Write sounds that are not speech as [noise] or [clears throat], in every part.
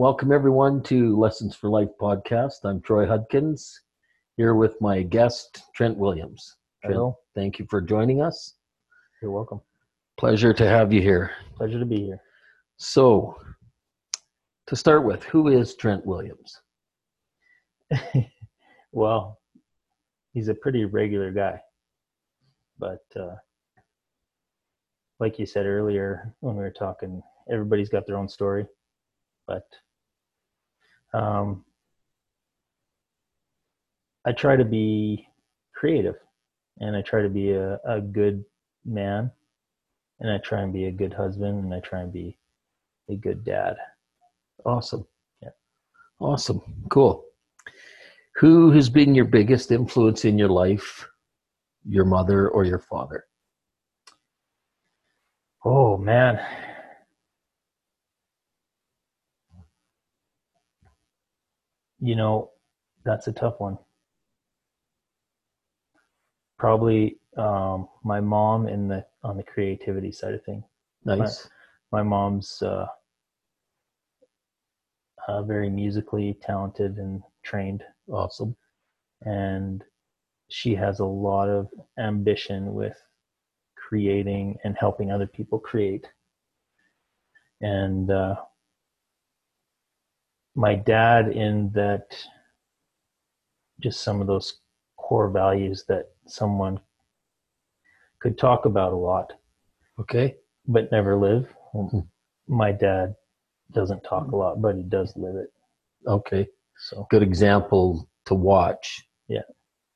welcome everyone to Lessons for Life podcast. I'm Troy Hudkins here with my guest, Trent Williams. Trent, Hello. thank you for joining us. You're welcome. Pleasure to have you here. Pleasure to be here. So, to start with, who is Trent Williams? [laughs] well, he's a pretty regular guy. But uh, like you said earlier when we were talking, everybody's got their own story. But um, I try to be creative and I try to be a, a good man and I try and be a good husband and I try and be a good dad. Awesome. Yeah. Awesome. Cool. Who has been your biggest influence in your life? Your mother or your father? Oh man. You know, that's a tough one. Probably um, my mom in the on the creativity side of things. Nice. My mom's uh, uh, very musically talented and trained, Awesome. and she has a lot of ambition with creating and helping other people create. And uh, my dad, in that, just some of those core values that someone could talk about a lot, Okay. but never live. Mhm. My dad doesn't talk a lot, but he does live it. Okay. So Good example to watch. Yeah.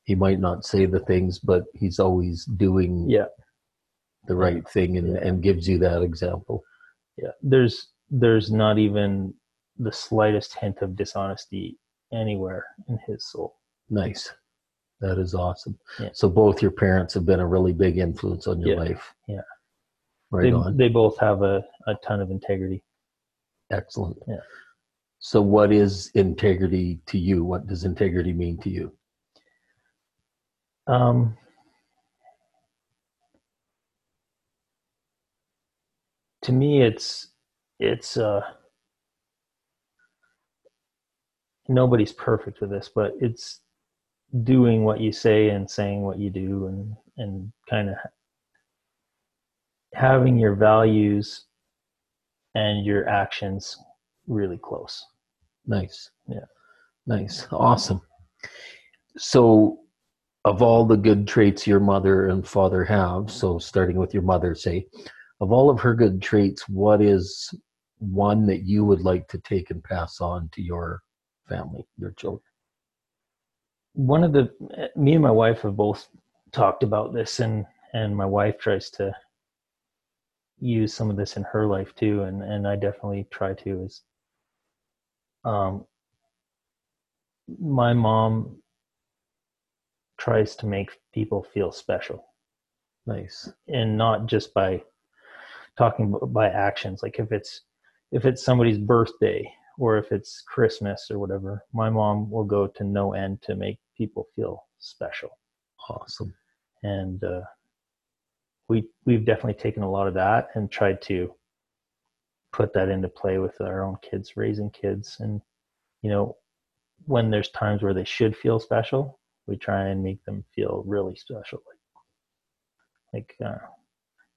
He might not say the things, but he's always doing yeah, the right thing and, Yeah. and gives you that example. yeah. There's there's not even the slightest hint of dishonesty anywhere in his soul. Nice. That is awesome. Yeah. So both your parents have been a really big influence on your Yeah. life. Yeah. Right they, on. they both have a, a ton of integrity. Excellent. Yeah. So what is integrity to you? What does integrity mean to you? Um, to me, it's it's uh, nobody's perfect with this, but it's doing what you say and saying what you do, and and kind of having your values and your actions really close. Nice. Yeah. Nice. Awesome. So, of all the good traits your mother and father have, so starting with your mother, say, of all of her good traits, what is one that you would like to take and pass on to your family, your children? one of the me and my wife have both talked about this and and my wife tries to use some of this in her life too and and I definitely try to is um my mom tries to make people feel special Nice. and not just by talking by actions like if it's if it's somebody's birthday or if it's christmas or whatever my mom will go to no end to make people feel special Awesome. and uh, we we've definitely taken a lot of that and tried to put that into play with our own kids raising kids and you know when there's times where they should feel special we try and make them feel really special like like uh,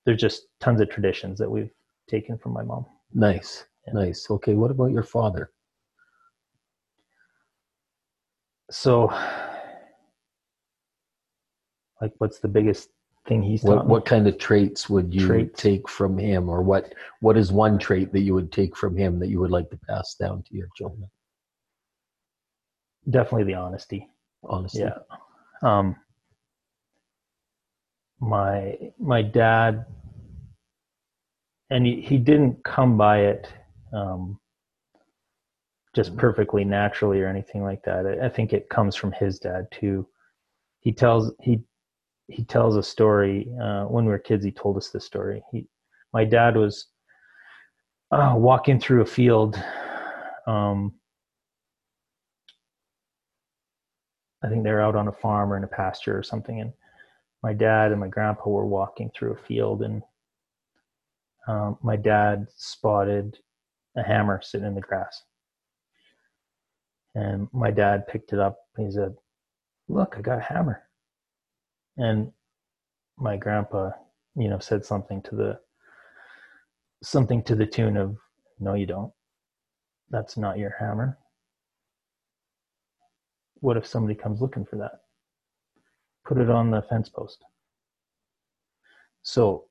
there's just tons of traditions that we've taken from my mom Nice. Nice. Okay. What about your father? so like what's the biggest thing he's What what kind of traits would you Traits. take from him, or what what is one trait that you would take from him that you would like to pass down to your children? definitely the honesty Honestly. yeah um my my dad and he, he didn't come by it um just perfectly naturally or anything like that. I, I think it comes from his dad too. He tells he he tells a story uh when we were kids he told us this story. He my dad was uh, walking through a field um I think they're out on a farm or in a pasture or something, and my dad and my grandpa were walking through a field, and um, my dad spotted a hammer sitting in the grass, And my dad picked it up. He said, "Look, I got a hammer." And my grandpa, you know, said something to the something to the tune of, "No, you don't. That's not your hammer." What if somebody comes looking for that? Put it on the fence post. So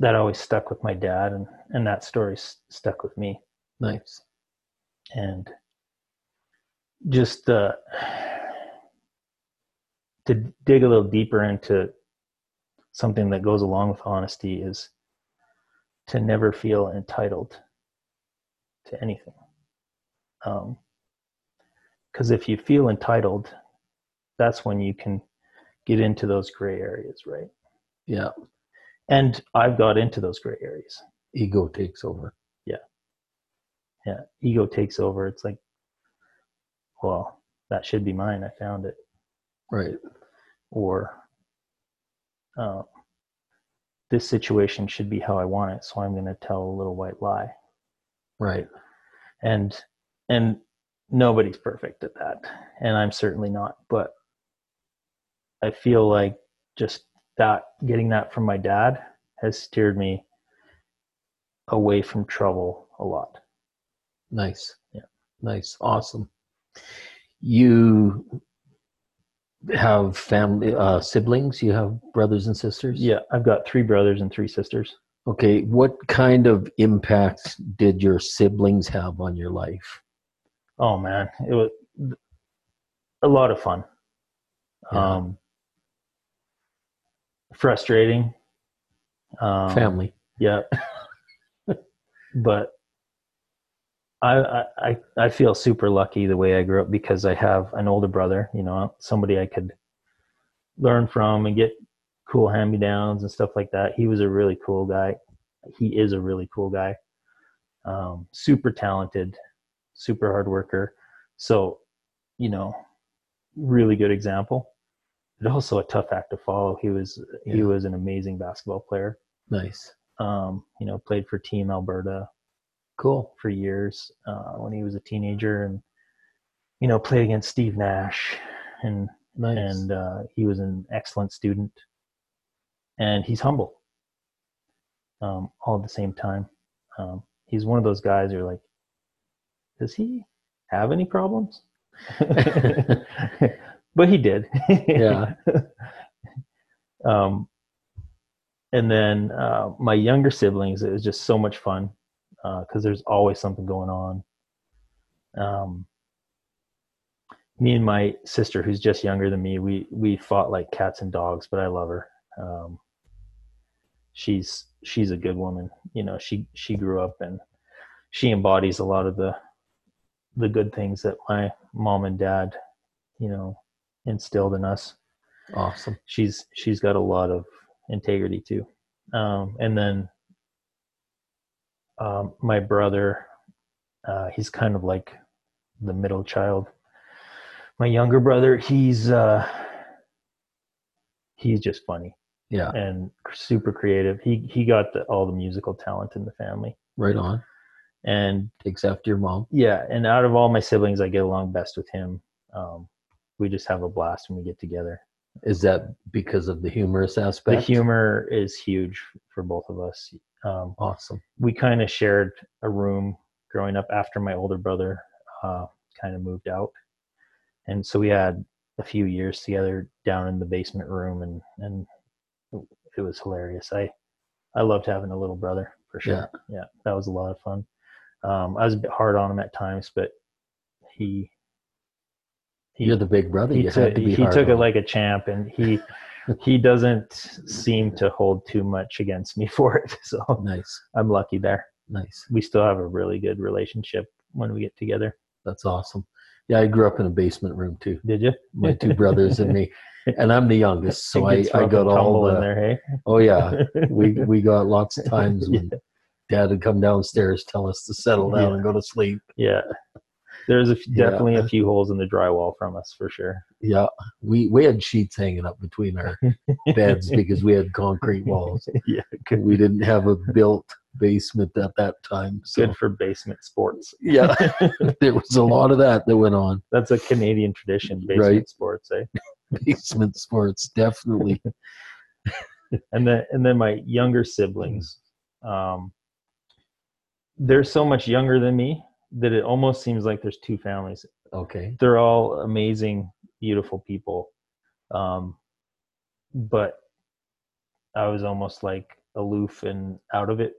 that always stuck with my dad, and and that story s- stuck with me. Nice. And just uh, to dig a little deeper into something that goes along with honesty is to never feel entitled to anything. Because if you feel entitled, that's when you can get into those gray areas, right? Yeah. And I've got into those gray areas. Ego takes over. Yeah, Yeah. ego takes over. It's like, well, that should be mine. I found it. Right. or uh, this situation should be how I want it, so I'm going to tell a little white lie. Right. And and nobody's perfect at that, and I'm certainly not. But I feel like just that getting that from my dad has steered me away from trouble a lot. Nice. Yeah. Nice. Awesome. You have family uh, siblings. You have brothers and sisters. Yeah, I've got three brothers and three sisters. Okay. What kind of impact did your siblings have on your life? Oh man, it was a lot of fun. Yeah. Um, frustrating. Um, Family. yeah. [laughs] but I, I I I feel super lucky the way I grew up because I have an older brother. You know, somebody I could learn from and get cool hand me downs and stuff like that. He was a really cool guy. He is a really cool guy. Um, super talented, super hard worker. So, you know, really good example. But also a tough act to follow. He was he was an amazing basketball player. Nice. Um, you know, played for Team Alberta Cool. for years uh, when he was a teenager, and you know, played against Steve Nash, and Nice. and uh, he was an excellent student, and he's humble. Um, all at the same time, um, he's one of those guys who are like, does he have any problems? [laughs] [laughs] but he did. Yeah. [laughs] um, and then uh, my younger siblings, it was just so much fun because there's always something going on. Um, me and my sister, who's just younger than me, we we fought like cats and dogs, but I love her. Um, she's she's a good woman. You know, she she grew up and she embodies a lot of the the good things that my mom and dad, you know, instilled in us awesome. she's she's got a lot of integrity too um, and then um, my brother uh, he's kind of like the middle child my younger brother he's uh, he's just funny Yeah. and super creative he he got the, all the musical talent in the family Right on. and after your mom. yeah and out of all my siblings i get along best with him um, we just have a blast when we get together. Is that because of the humorous aspect? the humor is huge for both of us. Um, Awesome. we kind of shared a room growing up after my older brother uh, kind of moved out. And so we had a few years together down in the basement room and and it was hilarious. I i loved having a little brother for sure. Yeah, that was a lot of fun. Um, i was a bit hard on him at times but he he, You're the big brother. he, You took, to be he took it like a champ and he he doesn't seem to hold too much against me [laughs] for it so nice. i'm lucky there Nice. we still have a really good relationship when we get together That's awesome. Yeah, I grew up in a basement room too. did you My two brothers and me, [laughs] and I'm the youngest, so I, I got all tumble in there hey Oh yeah, [laughs] we we got lots of times when Dad would come downstairs, tell us to settle down Yeah. and go to sleep. yeah there's a f- Yeah. definitely a few holes in the drywall from us for sure Yeah, we we had sheets hanging up between our beds [laughs] because we had concrete walls. [laughs] yeah We didn't have a built basement at that time. So Good for basement sports. yeah, [laughs] there was a lot of that that went on. That's a Canadian tradition, basement Right. sports, eh? Basement sports, definitely. and then and then my younger siblings um they're so much younger than me that it almost seems like there's two families Okay. they're all amazing beautiful people um but i was almost like aloof and out of it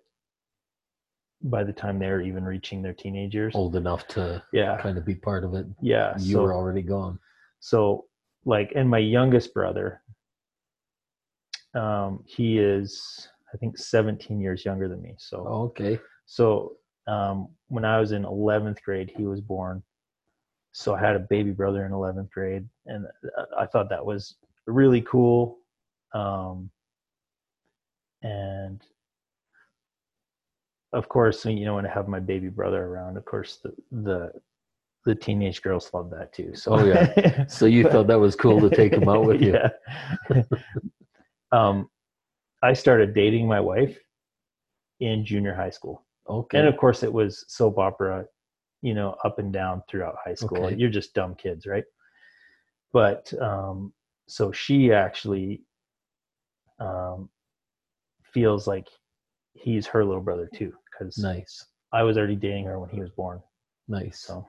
by the time they're even reaching their teenage years Old enough to yeah kind of be part of it. yeah You so were already gone. so like and my youngest brother um he is i think 17 years younger than me so Okay. so um when i was in 11th grade he was born so i had a baby brother in 11th grade and I- i thought that was really cool um and of course you know when i have my baby brother around of course the the the teenage girls love that too so Oh, yeah. [laughs] So you thought that was cool to take him out with you. Yeah. [laughs] um, I started dating my wife in junior high school, Okay. and of course, it was soap opera, you know, up and down throughout high school. Okay. You're just dumb kids, right? But um, so she actually um, feels like he's her little brother too, because nice. I was already dating her when he was born. Nice. So,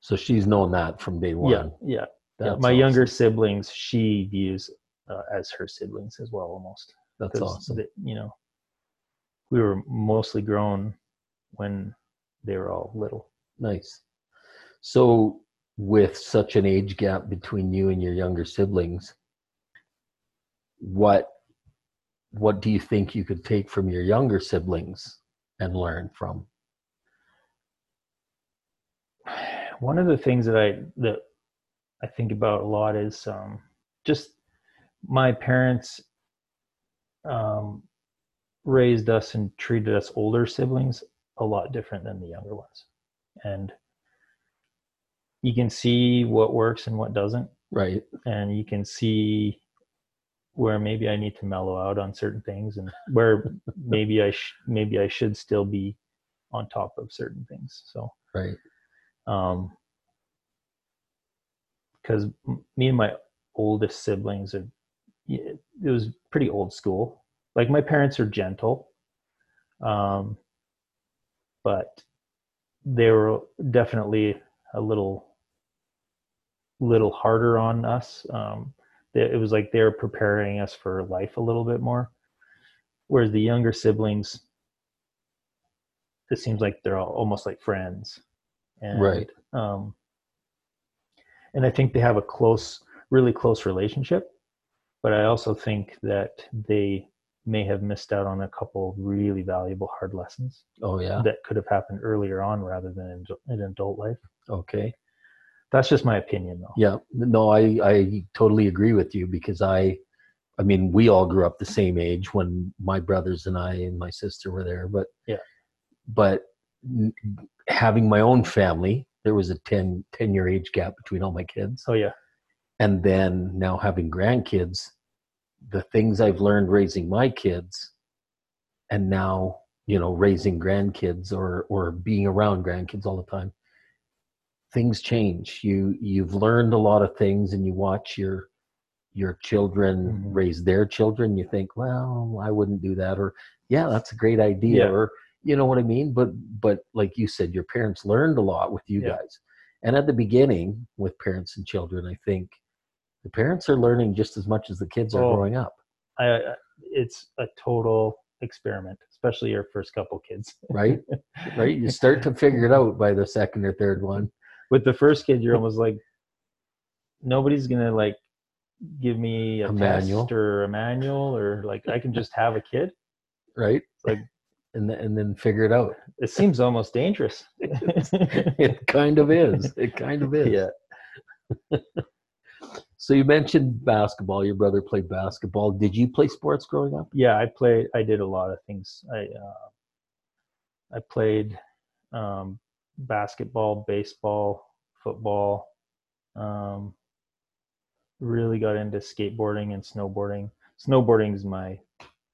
So she's known that from day one. yeah, yeah. yeah. My awesome. younger siblings, she views uh, as her siblings as well, almost. That's awesome. they- you know, we were mostly grown when they were all little. Nice. So, with such an age gap between you and your younger siblings, what what do you think you could take from your younger siblings and learn from? [sighs] One of the things that I that I think about a lot is um, just my parents um, raised us and treated us older siblings a lot different than the younger ones, and you can see what works and what doesn't. Right. and you can see where maybe I need to mellow out on certain things and where [laughs] maybe I sh- maybe I should still be on top of certain things. So, Right. um, because me and my oldest siblings are, it was pretty old school. Like my parents are gentle, um, but they were definitely a little little harder on us. Um, they- it was like they were preparing us for life a little bit more. Whereas the younger siblings, it seems like they're all almost like friends. And, Right. Um, and I think they have a close, really close relationship. But I also think that they may have missed out on a couple really valuable hard lessons Oh yeah. that could have happened earlier on rather than in, in adult life. Okay. That's just my opinion, though. Yeah. No, I I totally agree with you because I I mean, we all grew up the same age when my brothers and I and my sister were there, but Yeah. But having my own family, there was a 10, 10 year age gap between all my kids. Oh yeah, and then now having grandkids the things i've learned raising my kids and now you know raising grandkids or or being around grandkids all the time things change you you've learned a lot of things and you watch your your children Mhm. raise their children you think well i wouldn't do that or yeah that's a great idea Yeah. or you know what i mean but but like you said your parents learned a lot with you Yeah. guys and at the beginning with parents and children i think the parents are learning just as much as the kids are Oh. growing up I, I it's a total experiment, especially your first couple kids. right [laughs] right you start to figure it out by the second or third one With the first kid, you're almost like nobody's gonna like give me a, A manual. or a manual or like I can just have a kid. right Like- and then, and then figure it out It seems almost dangerous. [laughs] it kind of is it kind of [laughs] is yeah. So you mentioned basketball. Your brother played basketball. Did you play sports growing up? Yeah i played i did a lot of things. I uh, i played um, basketball baseball football um, really got into skateboarding and snowboarding. Snowboarding is my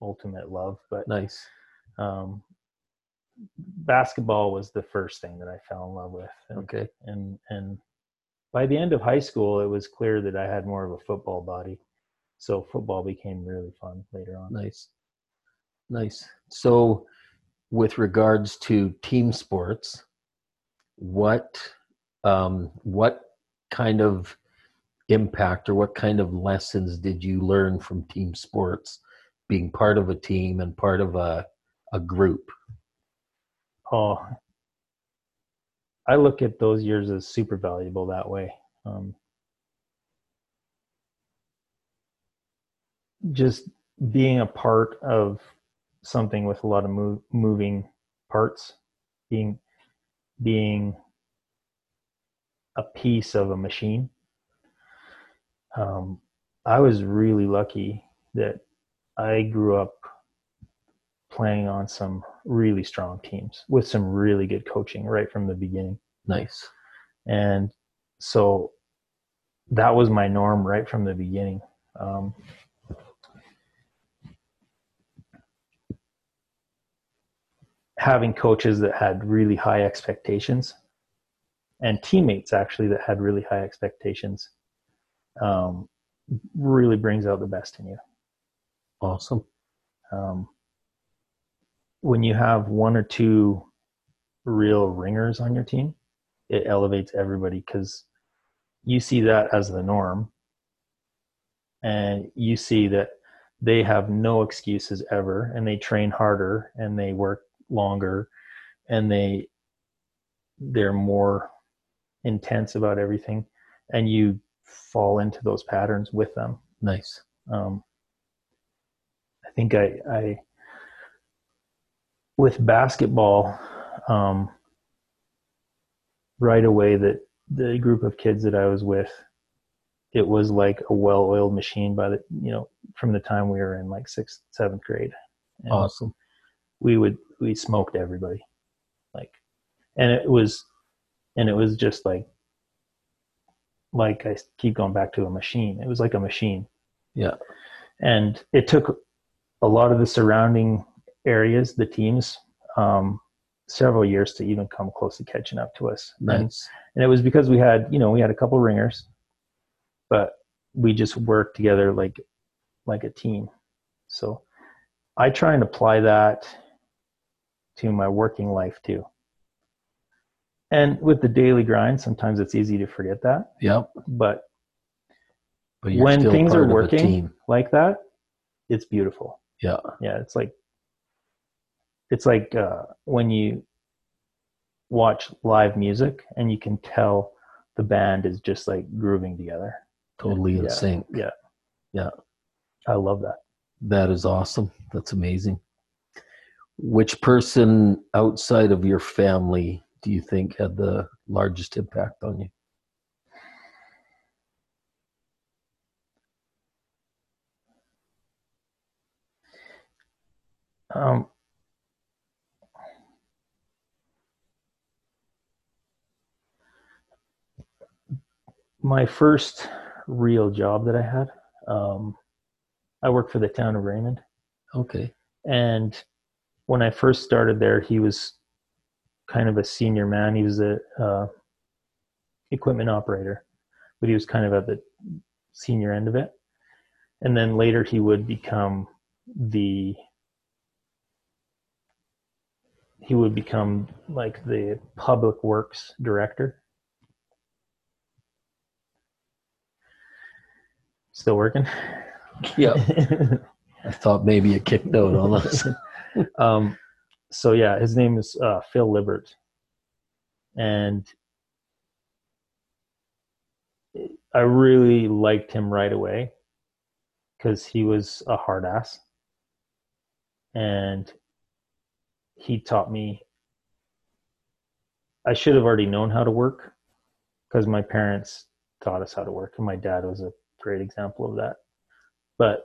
ultimate love but nice. Um, basketball was the first thing that I fell in love with. And, Okay. and and by the end of high school, it was clear that I had more of a football body. So football became really fun later on. Nice. Nice. So, with regards to team sports, what um, what kind of impact or what kind of lessons did you learn from team sports, being part of a team and part of a a group? Oh, I look at those years as super valuable that way. Um, just being a part of something with a lot of moving parts, being being a piece of a machine. Um, I was really lucky that I grew up playing on some really strong teams with some really good coaching right from the beginning. Nice. And so that was my norm right from the beginning. Um, having coaches that had really high expectations and teammates actually that had really high expectations um, really brings out the best in you. Awesome. Um, when you have one or two real ringers on your team, it elevates everybody because you see that as the norm. And you see that they have no excuses ever and they train harder and they work longer and they they're more intense about everything and you fall into those patterns with them Nice. um, I think I, I with basketball, um, right away that the group of kids that I was with, it was like a well-oiled machine by the you know from the time we were in like sixth, seventh grade. And Awesome. we would we smoked everybody, like, and it was, and it was just like, like I keep going back to a machine. It was like a machine Yeah. and it took a lot of the surrounding areas, the teams, um, several years to even come close to catching up to us. And, and it was because we had, you know, we had a couple ringers, but we just worked together like like a team. So I try and apply that to my working life too. And with the daily grind, sometimes it's easy to forget that. Yep. But But When things are working, like that, it's beautiful. Yeah. yeah it's like it's like uh, when you watch live music and you can tell the band is just like grooving together Totally in Yeah. sync. yeah Yeah. i love that That is awesome. That's amazing. Which person outside of your family do you think had the largest impact on you? um, my first real job that i had um, i worked for the town of raymond Okay. and when I first started there, he was kind of a senior man. He was a uh, equipment operator, but he was kind of at the senior end of it. And then later, he would become the he would become like the public works director. Still working. Yeah. [laughs] I thought maybe it kicked out on us. [laughs] um, so yeah, his name is uh, Phil Libert, and I really liked him right away because he was a hard ass, and he taught me. I should have already known how to work because my parents taught us how to work, and my dad was a great example of that. But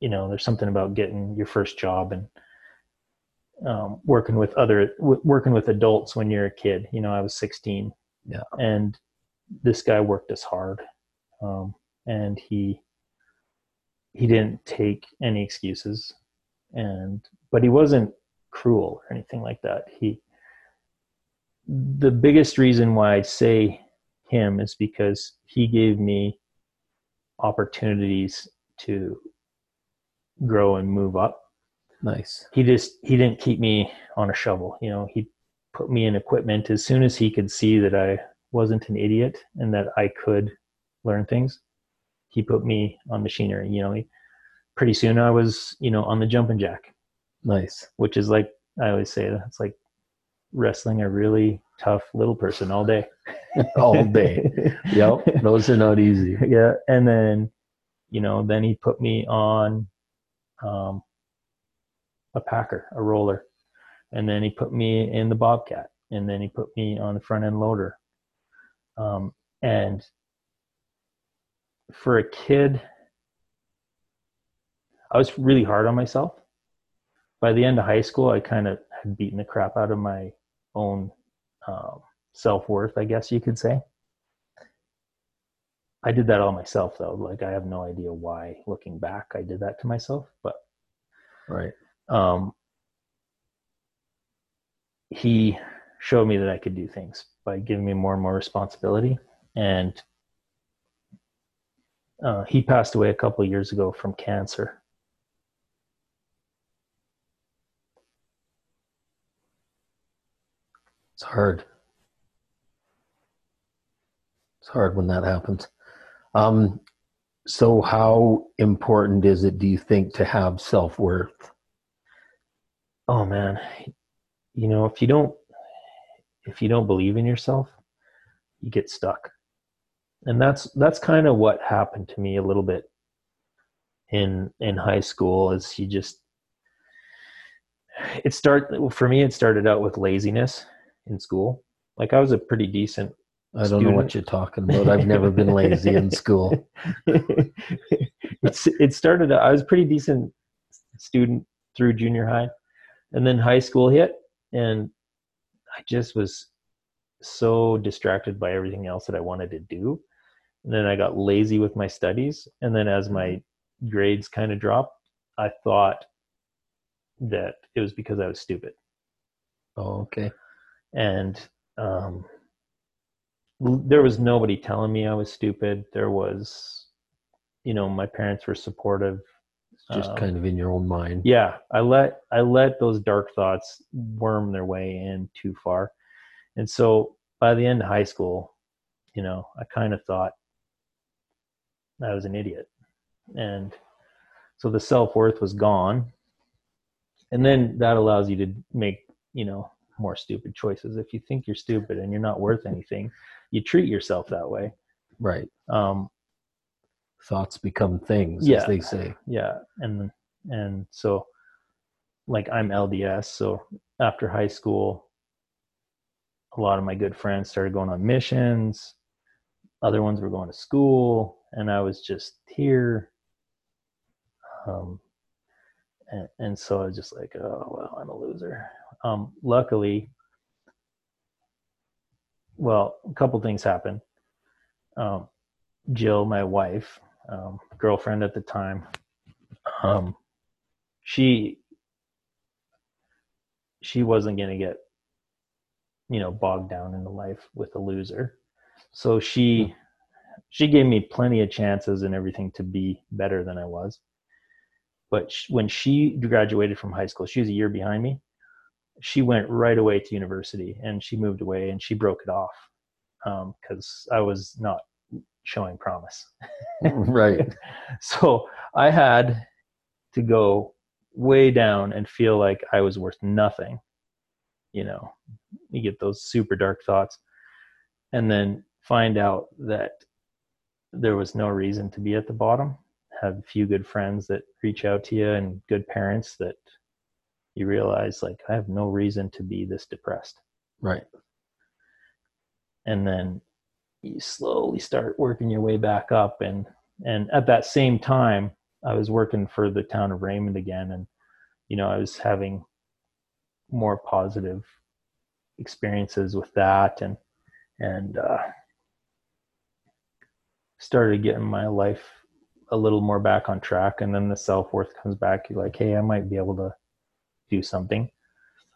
you know there's something about getting your first job and um, working with other w- working with adults when you're a kid you know i was 16 Yeah. and this guy worked us hard um, and he he didn't take any excuses and but he wasn't cruel or anything like that. He, the biggest reason why I say him is because he gave me opportunities to grow and move up. Nice. He just he didn't keep me on a shovel. You know, he put me in equipment as soon as he could see that I wasn't an idiot and that I could learn things. He put me on machinery. You know, he, pretty soon I was you know on the jumping jack. Nice. Which is like I always say that's like wrestling a really tough little person all day. [laughs] all day. yep. [laughs] Those are not easy. Yeah. And then, you know, then he put me on um, a packer, a roller. And then he put me in the Bobcat. And then he put me on the front end loader. Um, and for a kid, I was really hard on myself. By the end of high school, I kind of had beaten the crap out of my own um, self worth, I guess you could say. I did that all myself though. Like I have no idea why looking back I did that to myself, but right. Um he showed me that I could do things by giving me more and more responsibility and uh, he passed away a couple years ago from cancer. It's hard It's hard when that happens. Um, so, how important is it, do you think, to have self worth? Oh man, you know, if you don't, if you don't believe in yourself, you get stuck, and that's that's kind of what happened to me a little bit in in high school. Is you just it start for me. It started out with laziness in school. Like I was a pretty decent I don't know what you're talking about. I've never been [laughs] lazy in school. it's, it started, I was a pretty decent student through junior high. And then high school hit, and I just was so distracted by everything else that I wanted to do. And then I got lazy with my studies. And then as my grades kind of dropped, I thought that it was because I was stupid. Oh, okay. And um, there was nobody telling me I was stupid. There was, you know, my parents were supportive. just um, kind of in your own mind. Yeah, I let I let those dark thoughts worm their way in too far, and so by the end of high school, you know, I kind of thought I was an idiot, and so the self worth was gone, and then that allows you to make you know more stupid choices. If you think you're stupid and you're not worth anything, you treat yourself that way. Right. Um, Thoughts become things, yeah, as they say. Yeah, and and so, like I'm LDS, so after high school, a lot of my good friends started going on missions. Other ones were going to school, and I was just here. Um, and, and so I was just like, oh well, I'm a loser. Um, luckily, well, a couple things happened. Um, Jill, my wife, um, girlfriend at the time, um, she she wasn't going to get you know bogged down in the life with a loser, so she she gave me plenty of chances and everything to be better than I was. But when she graduated from high school, she was a year behind me she went right away to university and she moved away and she broke it off because um, I was not showing promise. [laughs] right. [laughs] So I had to go way down and feel like I was worth nothing. You know, you get those super dark thoughts and then find out that there was no reason to be at the bottom. Have a few good friends that reach out to you and good parents that you realize like I have no reason to be this depressed. Right. And then you slowly start working your way back up and and at that same time I was working for the town of Raymond again and you know I was having more positive experiences with that and and uh started getting my life a little more back on track and then the self-worth comes back you're like hey i might be able to do something,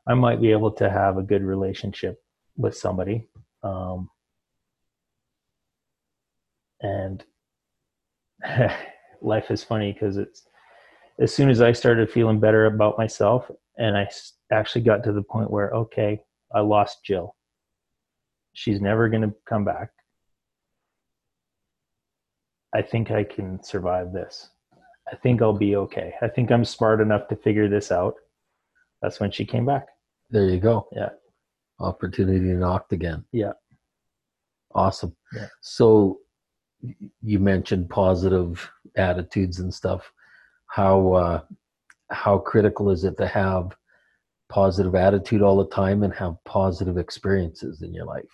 I might be able to have a good relationship with somebody. Um, and [laughs] life is funny because it's as soon as I started feeling better about myself and I actually got to the point where, okay, I lost Jill. She's never going to come back. I think I can survive this. I think I'll be okay. I think I'm smart enough to figure this out. That's when she came back. There you go. Yeah. Opportunity knocked again. Yeah. Awesome. Yeah. So you mentioned positive attitudes and stuff. How uh, how critical is it to have positive attitude all the time and have positive experiences in your life?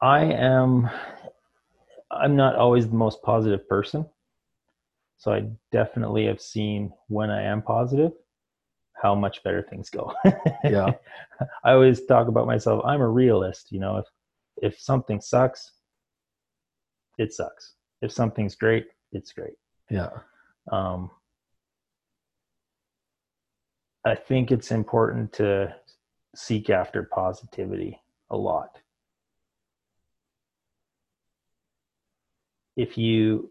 I am I'm not always the most positive person. So I definitely have seen when I am positive how much better things go. Yeah. [laughs] I always talk about myself, I'm a realist, you know, if if something sucks, it sucks. If something's great, it's great. Yeah. Um I think it's important to seek after positivity a lot. If you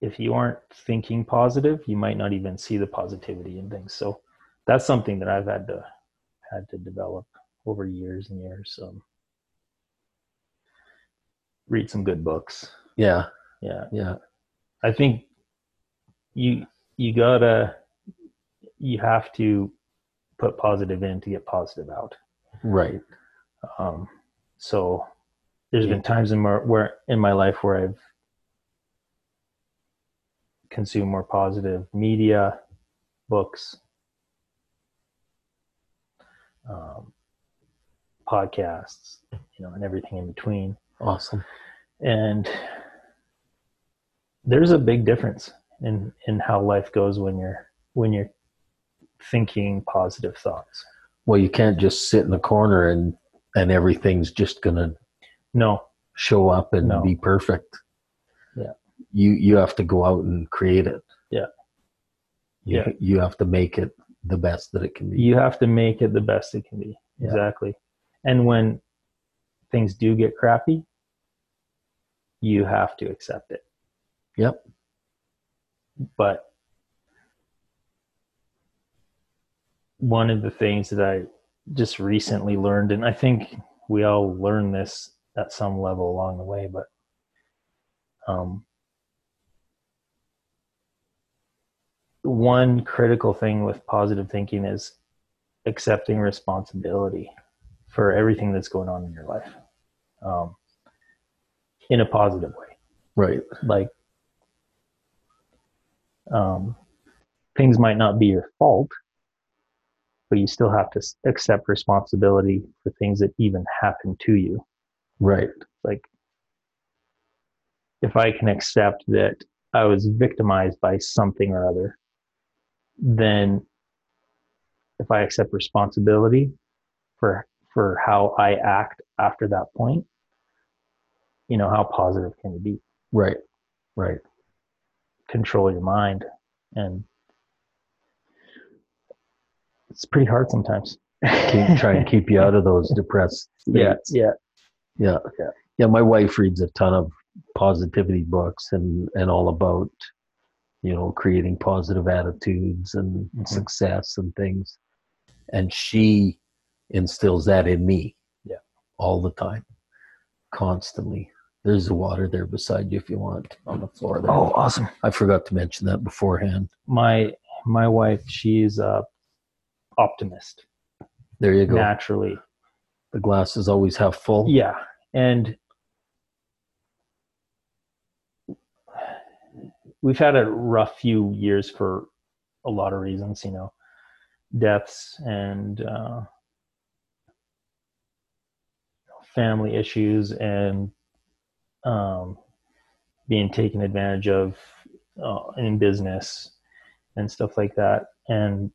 if you aren't thinking positive, you might not even see the positivity in things. So that's something that I've had to had to develop over years and years. Um, read some good books. Yeah. Yeah, Yeah. I think you you gotta you have to put positive in to get positive out. Right. Um, so there's Yeah. been times in my, where in my life where I've consumed more positive media, books, um, podcasts, you know, and everything in between. Awesome. And there's a big difference in in how life goes when you're when you're thinking positive thoughts. Well, you can't just sit in the corner and and everything's just gonna No, show up and No. be perfect. You you have to go out and create it. Yeah. You, Yeah. You have to make it the best that it can be. you have to make it the best it can be. Yeah. Exactly. And when things do get crappy, you have to accept it. Yep. But one of the things that I just recently learned, and I think we all learn this at some level along the way, but um, one critical thing with positive thinking is accepting responsibility for everything that's going on in your life um, in a positive way Right. like um, things might not be your fault but you still have to accept responsibility for things that even happen to you Right. like if i can accept that i was victimized by something or other then if i accept responsibility for for how i act after that point you know how positive can you be Right. Right. control your mind and it's pretty hard sometimes Keep, try and keep you out of those depressed [laughs] yeah yeah Yeah. Yeah. Yeah. My wife reads a ton of positivity books and, and all about, you know, creating positive attitudes and Mhm. success and things. And she instills that in me. Yeah. All the time. Constantly. There's the water there beside you if you want on the floor there. oh awesome I forgot to mention that beforehand. my my wife she's a optimist There you go. naturally The glass is always half full. yeah and we've had a rough few years for a lot of reasons you know deaths and uh, family issues and um, being taken advantage of uh, in business and stuff like that and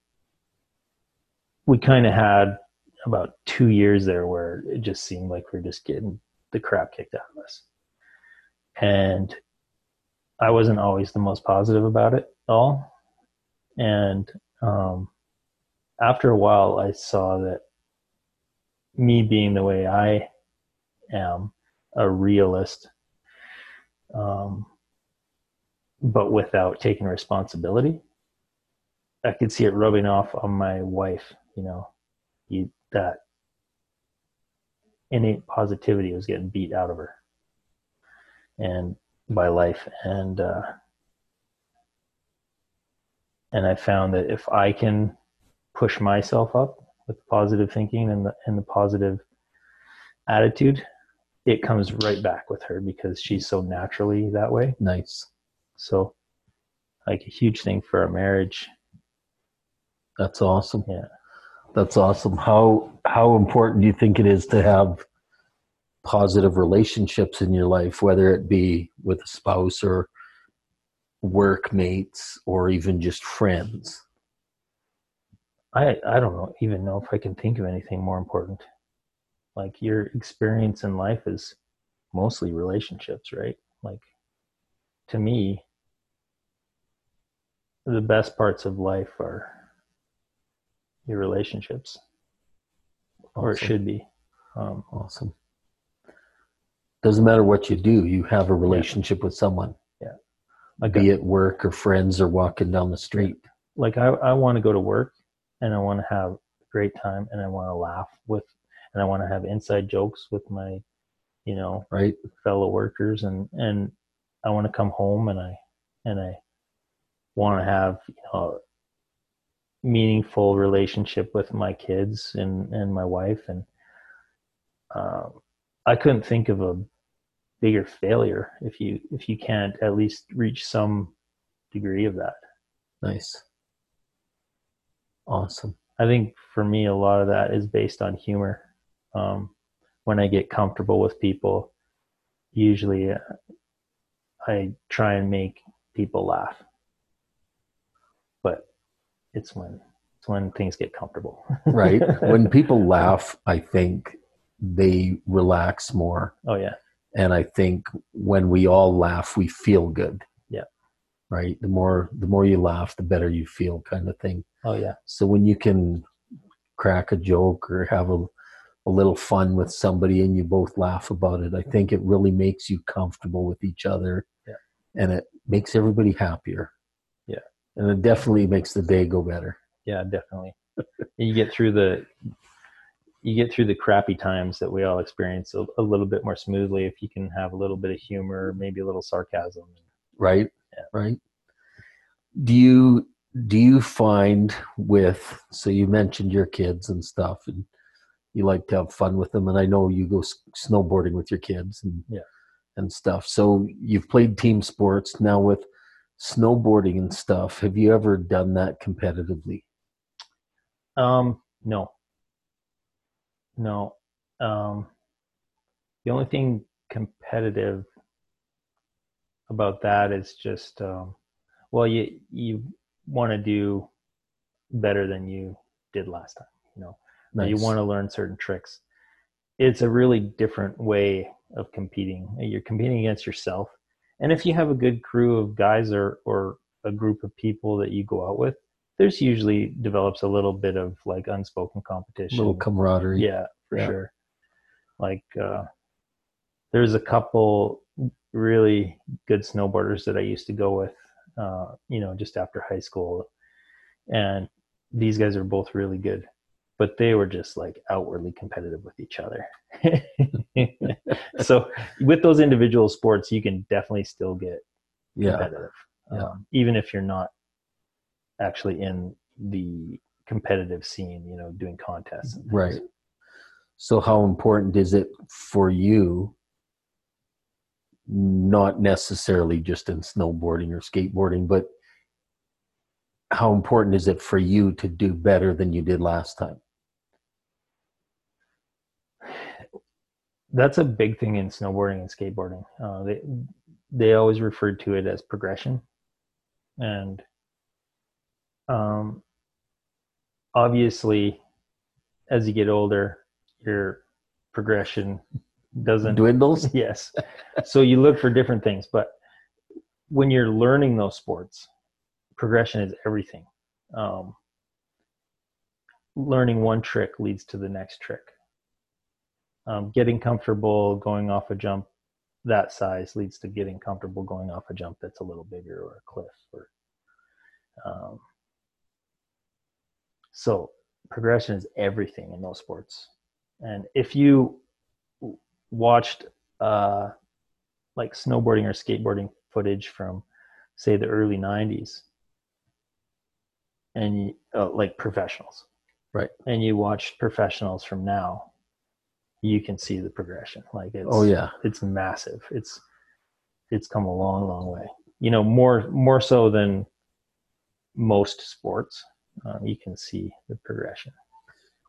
we kind of had about two years there where it just seemed like we are just getting the crap kicked out of us. And I wasn't always the most positive about it all. And um, after a while, I saw that me being the way I am, a realist, um, but without taking responsibility, I could see it rubbing off on my wife. You know, you, that innate positivity was getting beat out of her, and by life, and uh, and I found that if I can push myself up with positive thinking and the and the positive attitude, it comes right back with her because she's so naturally that way. Nice. So, like a huge thing for a marriage. That's awesome. Yeah. That's awesome. How how important do you think it is to have positive relationships in your life, whether it be with a spouse or workmates or even just friends? I I don't know even know if I can think of anything more important. Like your experience in life is mostly relationships, right? Like to me, the best parts of life are your relationships, or it should be. Um, Awesome. Doesn't matter what you do, you have a relationship with someone, yeah like be it work or friends or walking down the street. like I, I want to go to work and I want to have a great time and I want to laugh with and I want to have inside jokes with my you know Right? fellow workers and and I want to come home and I and I want to have you know meaningful relationship with my kids and and my wife and um, I couldn't think of a bigger failure if you if you can't at least reach some degree of that. Nice. Awesome. I think for me, a lot of that is based on humor. Um, when I get comfortable with people, usually uh, I try and make people laugh. But it's when it's when things get comfortable. [laughs] Right? when people laugh, I think they relax more. oh yeah, And I think when we all laugh, we feel good. Yeah. Right? The more the more you laugh, the better you feel kind of thing. oh yeah, So when you can crack a joke or have a, a little fun with somebody and you both laugh about it, I think it really makes you comfortable with each other. Yeah. And it makes everybody happier. Yeah. And it definitely makes the day go better. yeah, definitely. [laughs] you get through the you get through the crappy times that we all experience a, a little bit more smoothly if you can have a little bit of humor, maybe a little sarcasm. Right? Yeah. Right. Do you do you find with so you mentioned your kids and stuff and you like to have fun with them and I know you go s- snowboarding with your kids and Yeah. and stuff. So you've played team sports now with snowboarding and stuff. Have you ever done that competitively? Um, no. No. Um, the only thing competitive about that is just, um, well, you you want to do better than you did last time. You know, or you want to learn certain tricks. It's a really different way of competing. You're competing against yourself, and if you have a good crew of guys or or a group of people that you go out with, there's usually develops a little bit of like unspoken competition. a little camaraderie. yeah, for Yeah. sure. Like uh, there's a couple really good snowboarders that I used to go with, uh, you know, just after high school, and these guys are both really good, but they were just like outwardly competitive with each other. [laughs] so with those individual sports, you can definitely still get Yeah. competitive, Yeah. um, even if you're not actually in the competitive scene, you know, doing contests. and. Right. So how important is it for you not necessarily just in snowboarding or skateboarding, but how important is it for you to do better than you did last time? That's a big thing in snowboarding and skateboarding. Uh, they they always referred to it as progression, and um, obviously, as you get older, your progression doesn't Dwindles? [laughs] yes so you look for different things but when you're learning those sports, progression is everything. Um, learning one trick leads to the next trick. Um, getting comfortable going off a jump that size leads to getting comfortable going off a jump that's a little bigger or a cliff or um, so progression is everything in those sports. And if you watched uh, like snowboarding or skateboarding footage from say the early 90s and you, uh, like professionals. Right. and you watched professionals from now you can see the progression. Like it's Oh yeah. it's massive. It's it's come a long long way. You know more more so than most sports uh, you can see the progression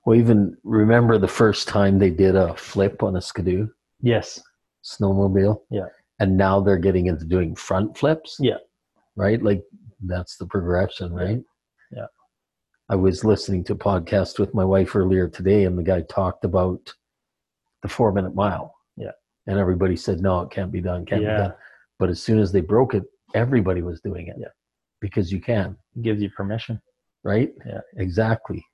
Well, even remember the first time they did a flip on a skidoo yes snowmobile. Yeah. And now they're getting into doing front flips. Yeah. Right. Like that's the progression, right? Yeah. I was listening to a podcast with my wife earlier today, and the guy talked about the four minute mile. Yeah. And everybody said, no, it can't be done, can't Yeah. be done. But as soon as they broke it, everybody was doing it. Yeah. Because you can, it gives you permission right? Yeah. Exactly.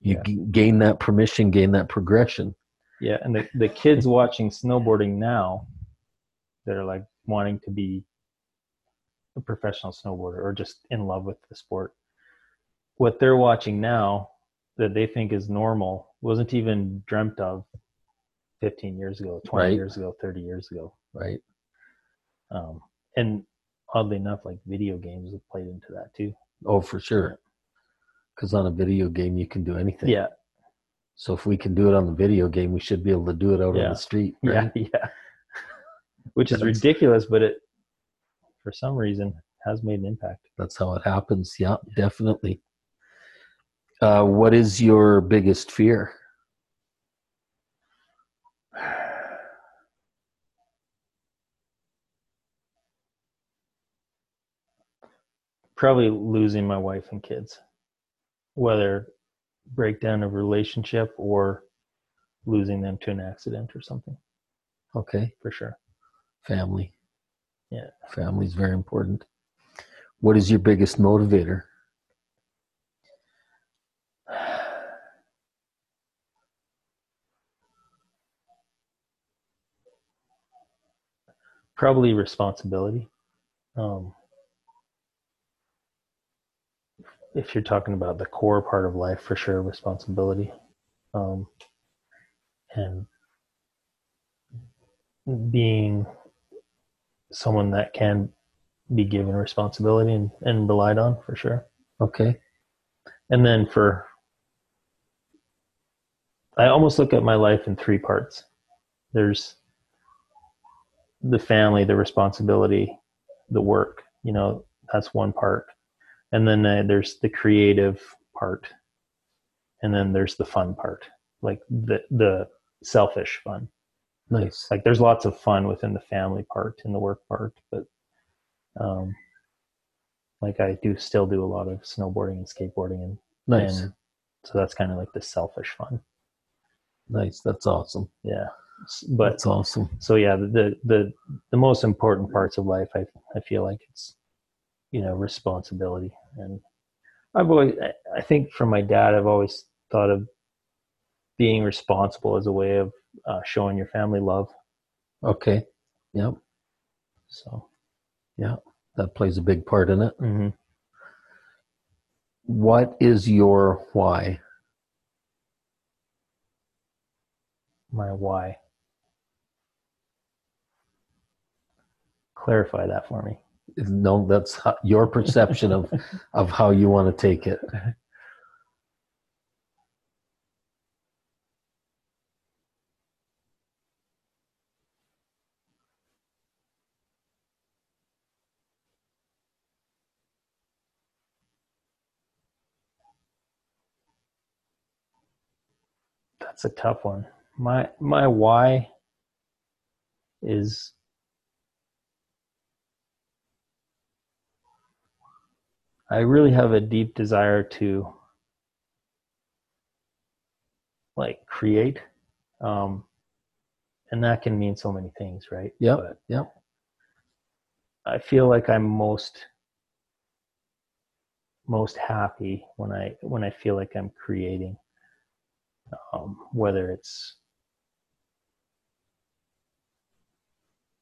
You Yeah. g- gain that permission, gain that progression. yeah and the, the kids watching snowboarding now that are like wanting to be a professional snowboarder or just in love with the sport what they're watching now that they think is normal wasn't even dreamt of 15 years ago 20 Right. years ago 30 years ago Right. um, and oddly enough like video games have played into that too Oh, for sure. Because on a video game, you can do anything. yeah So if we can do it on the video game, we should be able to do it out Yeah. on the street. [laughs] Right? yeah yeah [laughs] which is ridiculous but it for some reason has made an impact That's how it happens. Yeah, definitely. Uh, what is your biggest fear? [sighs] probably losing my wife and kids whether breakdown of relationship or losing them to an accident or something Okay, for sure family. Yeah. Family is very important. What is your biggest motivator? probably responsibility um, if you're talking about the core part of life for sure responsibility. Um, and being someone that can be given responsibility and, and relied on for sure. Okay. and then for i almost look at my life in three parts. There's the family the responsibility the work you know that's one part and then uh, there's the creative part and then there's the fun part like the the selfish fun Nice. like there's lots of fun within the family part and the work part but um like i do still do a lot of snowboarding and skateboarding and Nice. and so that's kind of like the selfish fun nice. That's awesome. yeah but That's awesome. so yeah the the the most important parts of life i i feel like it's you know responsibility and i've always I- think from my dad i've always thought of being responsible as a way of uh, showing your family love Okay. Yep. so yeah, That plays a big part in it. mhm. What is your why? my why clarify that for me No, that's your perception of [laughs] of how you want to take it. that's a tough one my my why is i really have a deep desire to like create um and that can mean so many things right Yeah. Yep. I feel like I'm most most happy when I when I feel like I'm creating, um, whether it's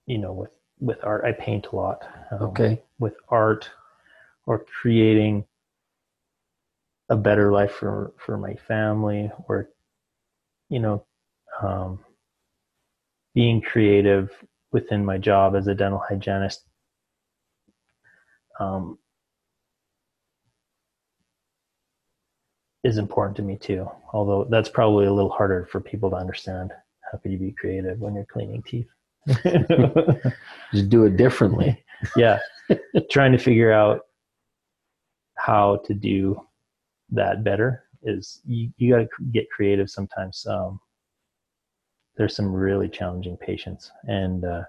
you know with with art. I paint a lot. Um, Okay. with art or creating a better life for for my family or you know um, being creative within my job as a dental hygienist um, is important to me too. Although that's probably a little harder for people to understand how could you be creative when you're cleaning teeth. [laughs] Just do it differently. [laughs] yeah. Trying to figure out how to do that better is you, you got to get creative sometimes um, there's some really challenging patients and uh,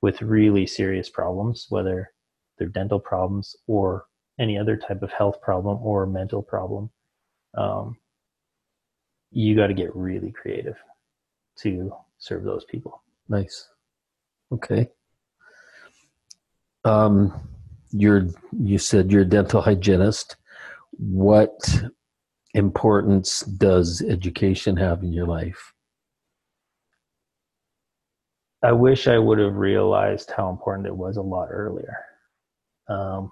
with really serious problems whether they're dental problems or any other type of health problem or mental problem um, you got to get really creative to serve those people Nice. Okay. Um, you're you said you're a dental hygienist. What importance does education have in your life? I wish I would have realized how important it was a lot earlier. Um,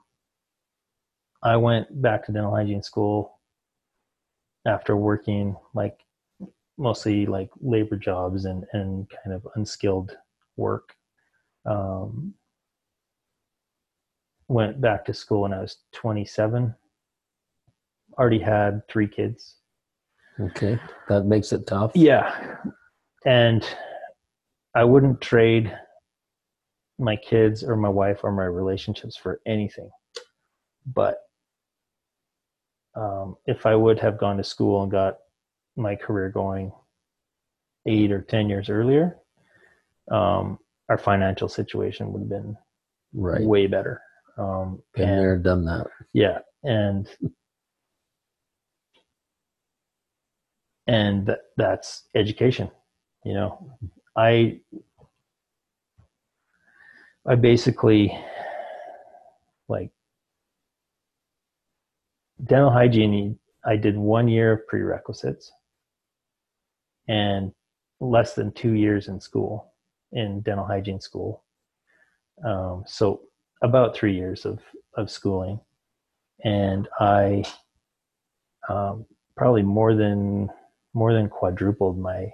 I went back to dental hygiene school after working like mostly like labor jobs and, and kind of unskilled work. Um, went back to school when I was 27. Already had three kids. Okay, that makes it tough. Yeah. And I wouldn't trade my kids or my wife or my relationships for anything. But um, if I would have gone to school and got my career going eight or 10 years earlier, um, our financial situation would have been Right. way better. Um, Been and- there, done that. yeah and and th- that's education you know i i basically like dental hygiene i did one year of prerequisites and less than two years in school in dental hygiene school um, so about three years of of schooling and I um, probably more than more than quadrupled my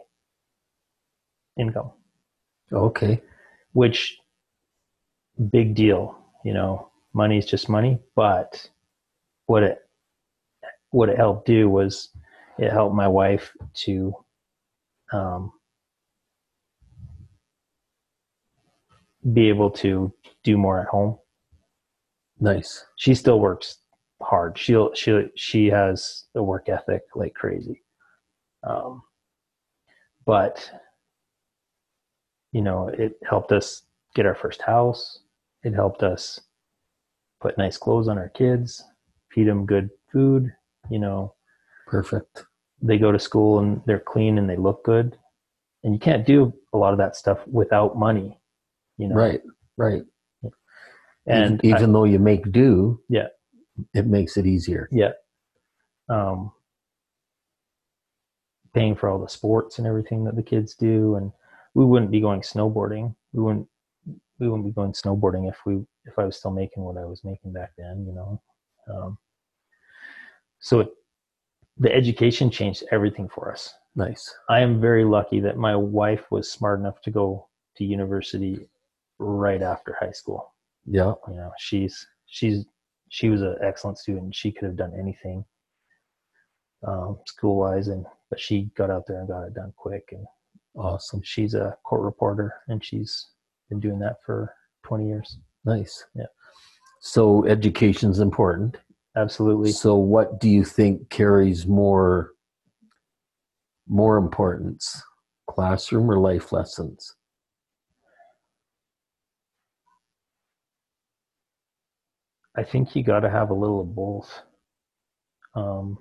income, Okay. which big deal. You know, money is just money, but what it what it helped do was it helped my wife to um, be able to do more at home Nice. she still works hard. She'll she she has a work ethic like crazy. Um, but you know, it helped us get our first house. It helped us put nice clothes on our kids, feed them good food. You know, Perfect. they go to school and they're clean and they look good. And you can't do a lot of that stuff without money. You know, Right. Right. And even, I- though you make do, Yeah. it makes it easier. Yeah. Um, paying for all the sports and everything that the kids do, and we wouldn't be going snowboarding. We wouldn't. We wouldn't be going snowboarding if we if I was still making what I was making back then. You know. Um, so it, the education changed everything for us. Nice. I am very lucky that my wife was smart enough to go to university right after high school Yeah. you know she's she's she was an excellent student she could have done anything um, school wise and but she got out there and got it done quick and Awesome. she's a court reporter and she's been doing that for 20 years Nice. Yeah. So education's important. absolutely So what do you think carries more more importance? Classroom or life lessons? I think you got to have a little of both um,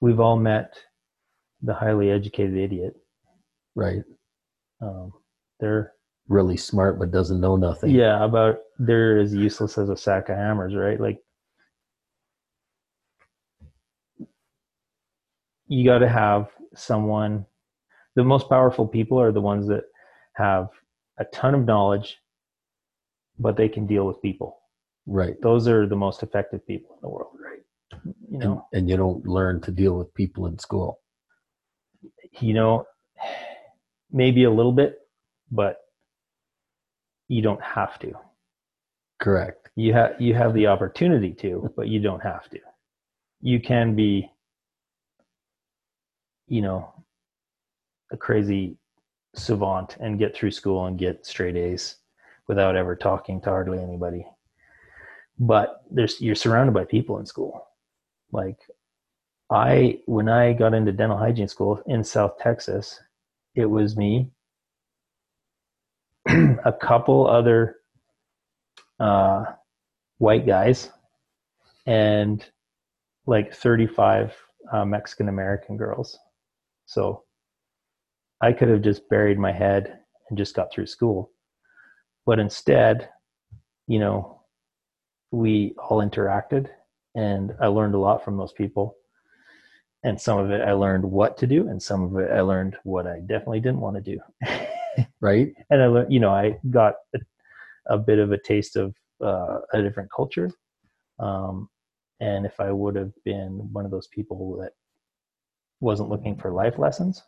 we've all met the highly educated idiot Right. um, they're really smart but doesn't know nothing. Yeah, about they're as useless as a sack of hammers, right? Like you got to have someone. The most powerful people are the ones that have a ton of knowledge, but they can deal with people. Right. Those are the most effective people in the world, right? You know, And, and you don't learn to deal with people in school. you know, maybe a little bit, but you don't have to. Correct. You have you have the opportunity to, but you don't have to. You can be, you know, a crazy savant and get through school and get straight A's without ever talking to hardly anybody. But there's you're surrounded by people in school. Like I when I got into dental hygiene school in South Texas, it was me, [clears throat] a couple other uh, white guys, and like 35 uh, Mexican American girls. So I could have just buried my head and just got through school. But instead, you know, we all interacted and I learned a lot from those people. And some of it I learned what to do, and some of it I learned what I definitely didn't want to do. [laughs] Right. and I learned, you know, I got a, a bit of a taste of uh, a different culture. Um, and if I would have been one of those people that wasn't looking for life lessons,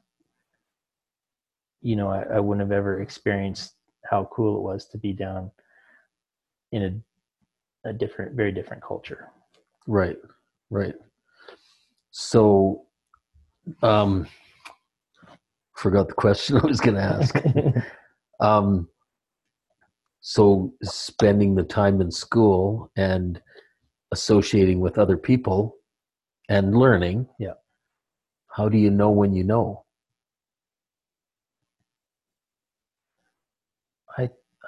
you know, I, I wouldn't have ever experienced how cool it was to be down in a, a different, very different culture. Right. Right. So, um, forgot the question [laughs] I was going to ask. [laughs] um, so, spending the time in school and associating with other people and learning. Yeah. How do you know when you know?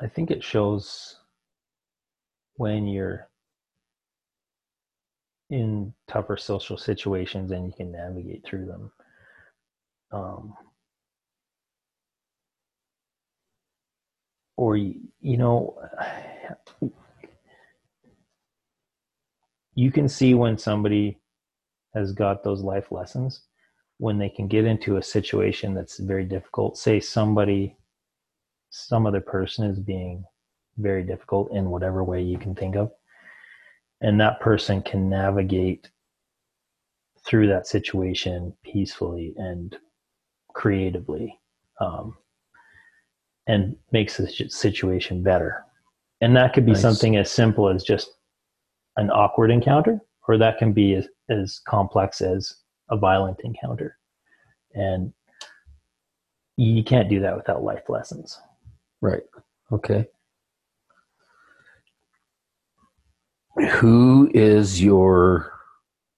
I think it shows when you're in tougher social situations and you can navigate through them. Um, or you, you know, [sighs] you can see when somebody has got those life lessons when they can get into a situation that's very difficult. Say somebody some other person is being very difficult in whatever way you can think of. And that person can navigate through that situation peacefully and creatively um, and makes the situation better. And that could be Nice. something as simple as just an awkward encounter or that can be as, as complex as a violent encounter. And you can't do that without life lessons Right. Okay. Who is your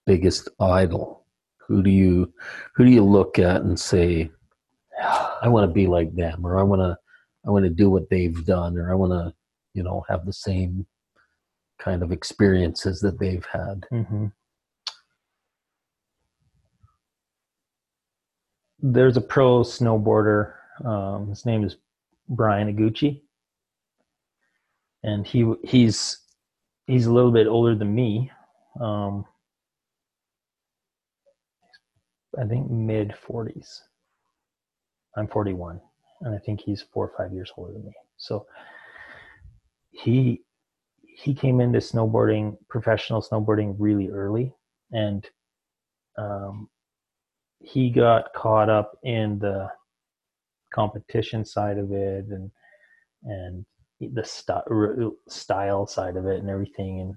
biggest idol? Who do you who do you look at and say, I want to be like them, or I want to I want to do what they've done, or I want to you know have the same kind of experiences that they've had. Mm-hmm. There's a pro snowboarder. Um, his name is Bryan Iguchi, and he he's he's a little bit older than me. Um, I think mid forties. I'm 41, and I think he's four or five years older than me. So he he came into snowboarding, professional snowboarding, really early, and um, he got caught up in the competition side of it and and the st- style side of it and everything, and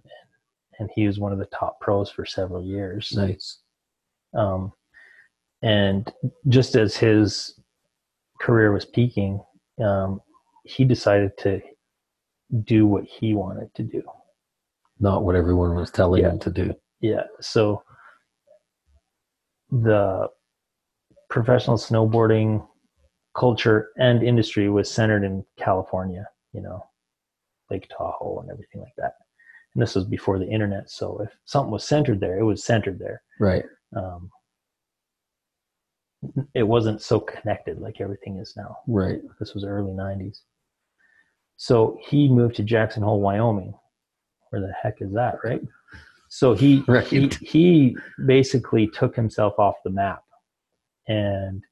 and he was one of the top pros for several years. Nice. Um, and just as his career was peaking, um, he decided to do what he wanted to do. Not what everyone was telling Yeah. him to do. Yeah. So the professional snowboarding culture and industry was centered in California, you know, Lake Tahoe and everything like that. And this was before the internet. So if something was centered there, it was centered there. Right. Um, it wasn't so connected like everything is now. Right. This was early 90s. So he moved to Jackson Hole, Wyoming. Where the heck is that, right? So he [laughs] Right. he, he basically took himself off the map, and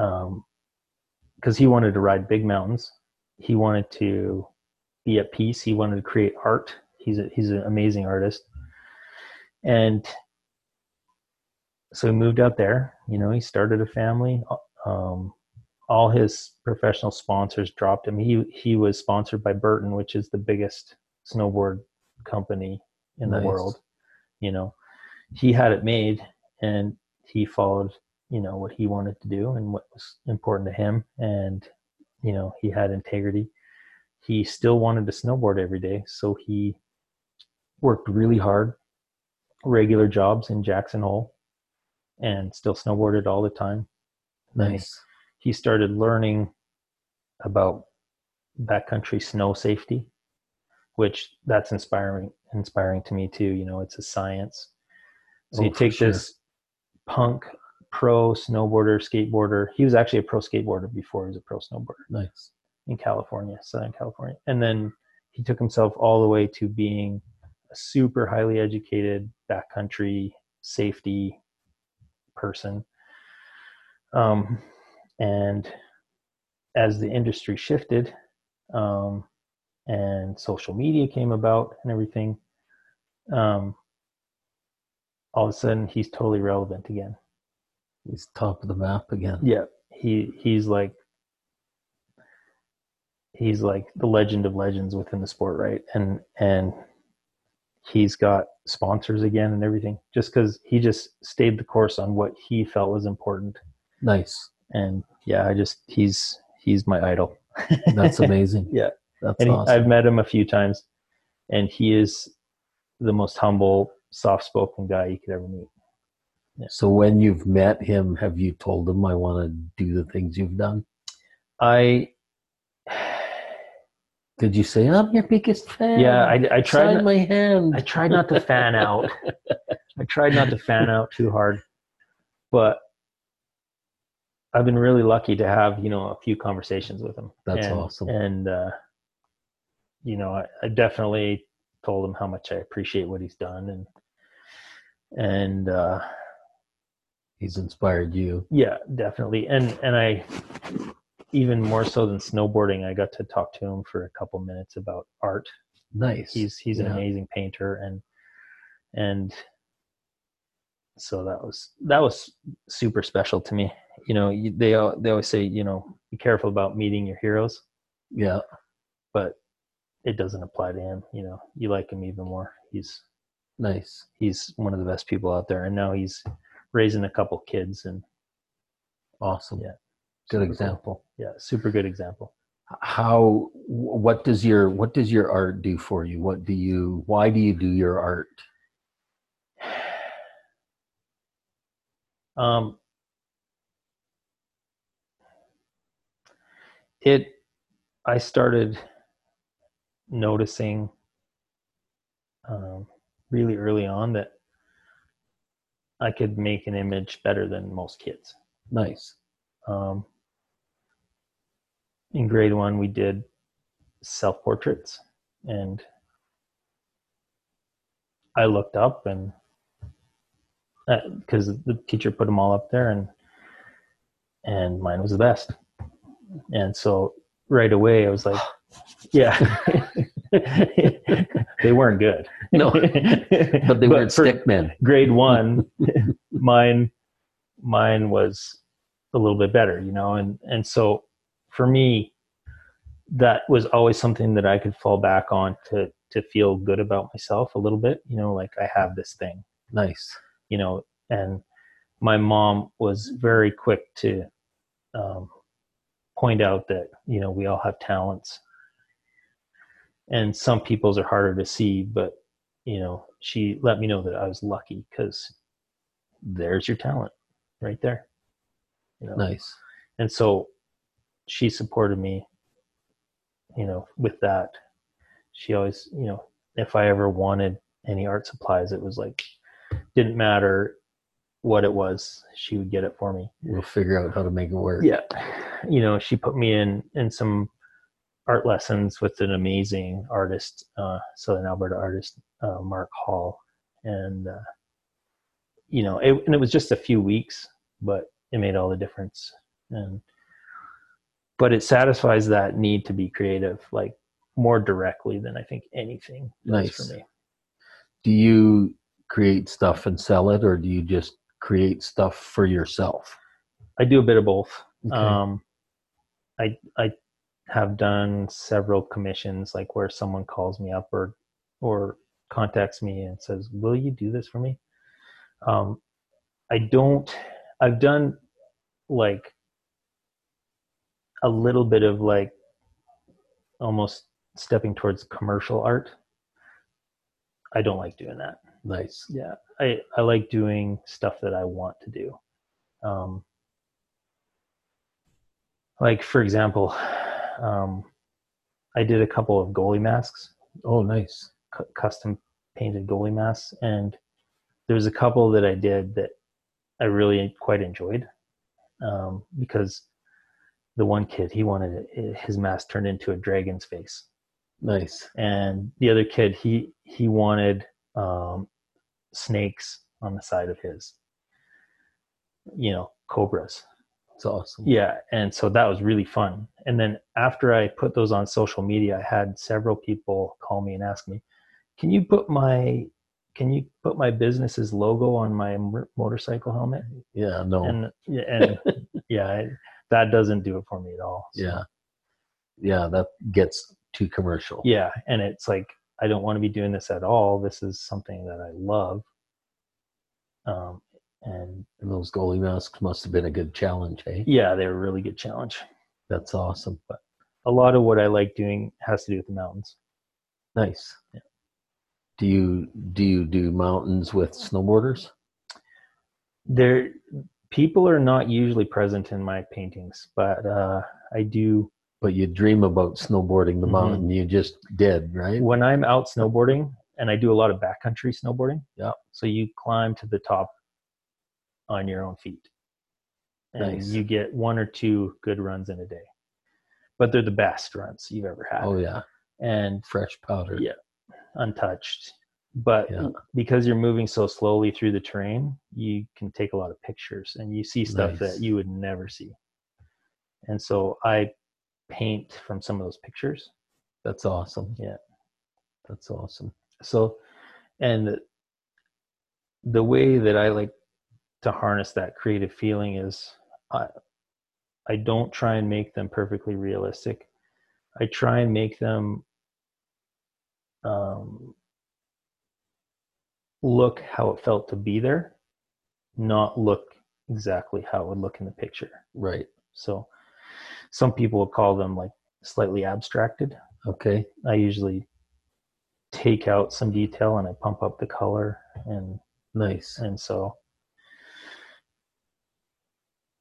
um, because he wanted to ride big mountains, he wanted to be at peace. He wanted to create art. He's a, he's an amazing artist, and so he moved out there. You know, he started a family. Um, all his professional sponsors dropped him. He he was sponsored by Burton, which is the biggest snowboard company in Nice. the world. You know, he had it made, and he followed you know what he wanted to do and what was important to him, and you know he had integrity. He still wanted to snowboard every day, so he worked really hard, regular jobs in Jackson Hole, and still snowboarded all the time Nice. he started learning about backcountry snow safety, which that's inspiring inspiring to me too. You know, it's a science. So Oh, you take sure. this punk pro snowboarder, skateboarder. He was actually a pro skateboarder before he was a pro snowboarder Nice. in California, Southern California. And then he took himself all the way to being a super highly educated backcountry safety person. Um, and as the industry shifted um, and social media came about and everything, um, all of a sudden he's totally relevant again. He's top of the map again. Yeah, he he's like he's like the legend of legends within the sport, right? And and he's got sponsors again and everything just because he just stayed the course on what he felt was important. Nice. And yeah, I just he's he's my idol. [laughs] That's amazing. Yeah. That's and he, awesome. I've met him a few times, and he is the most humble, soft-spoken guy you could ever meet. So when you've met him, have you told him I want to do the things you've done? I [sighs] Did you say I'm your biggest fan? yeah, I, I tried. Sign my hand. I tried not to fan out. I tried not to fan out too hard, but I've been really lucky to have you know a few conversations with him. That's and, awesome. And uh, you know, I, I definitely told him how much I appreciate what he's done, and and uh, He's inspired you. yeah, definitely. And and I even more so than snowboarding, I got to talk to him for a couple minutes about art Nice. he's he's an Yeah. amazing painter and and so that was that was super special to me you know they they always say you know be careful about meeting your heroes yeah. but it doesn't apply to him you know you like him even more he's Nice. he's one of the best people out there and now he's raising a couple kids and Awesome. Yeah. Good super cool. example. yeah super good example How? What does your What does your art do for you? What do you? Why do you do your art? [sighs] Um, it, I started noticing um, really early on that I could make an image better than most kids. Nice. Um, in grade one, we did self portraits, and I looked up and because the teacher put them all up there, and and mine was the best. And so right away, I was like, [gasps] "Yeah, [laughs] [laughs] they weren't good." No, but they [laughs] weren't stick men. grade one [laughs] mine mine was a little bit better you know and and so for me that was always something that i could fall back on to to feel good about myself a little bit you know like i have this thing Nice. you know and my mom was very quick to um, point out that you know we all have talents and some people's are harder to see but you know she let me know that i was lucky because there's your talent right there you know Nice. and so she supported me you know with that she always you know if i ever wanted any art supplies it was like didn't matter what it was she would get it for me We'll figure out how to make it work. yeah you know she put me in in some art lessons with an amazing artist, uh, Southern Alberta artist, uh, Mark Hall, and uh, you know, it, and it was just a few weeks, but it made all the difference. And but it satisfies that need to be creative, like more directly than I think anything does Nice. for me. Do you create stuff and sell it, or do you just create stuff for yourself? I do a bit of both. Okay. Um, I I have done several commissions, like where someone calls me up or or contacts me and says, "Will you do this for me?" Um, I don't. I've done like a little bit of like almost stepping towards commercial art. I don't like doing that nice. yeah i i like doing stuff that i want to do um like for example um i did a couple of goalie masks Oh, nice. cu- custom painted goalie masks and there was a couple that i did that i really quite enjoyed um because the one kid he wanted it- his mask turned into a dragon's face Nice. and the other kid he he wanted um, snakes on the side of his you know cobras It's awesome. yeah and so that was really fun and then after i put those on social media i had several people call me and ask me can you put my can you put my business's logo on my m- motorcycle helmet Yeah. No. and yeah and [laughs] yeah that doesn't do it for me at all So- yeah. Yeah. That gets too commercial. yeah and it's like i don't want to be doing this at all this is something that i love um and those goalie masks must have been a good challenge, hey? yeah they're a really good challenge That's awesome. But a lot of what i like doing has to do with the mountains Nice. Yeah. Do you do you do mountains with snowboarders? there people are not usually present in my paintings but uh i do But you dream about snowboarding the Mhm. mountain. You just did, right? when i'm out snowboarding and i do a lot of backcountry snowboarding Yeah. so you climb to the top on your own feet and Nice. you get one or two good runs in a day but they're the best runs you've ever had Oh yeah, and fresh powder. Yeah. untouched but Yeah. because you're moving so slowly through the terrain you can take a lot of pictures and you see stuff Nice. that you would never see and so i paint from some of those pictures That's awesome. Yeah. That's awesome. so and the, the way that i like to harness that creative feeling is i i don't try and make them perfectly realistic i try and make them um, look how it felt to be there not look exactly how it would look in the picture Right. so some people call them like slightly abstracted Okay. I usually take out some detail and I pump up the color and Nice. and so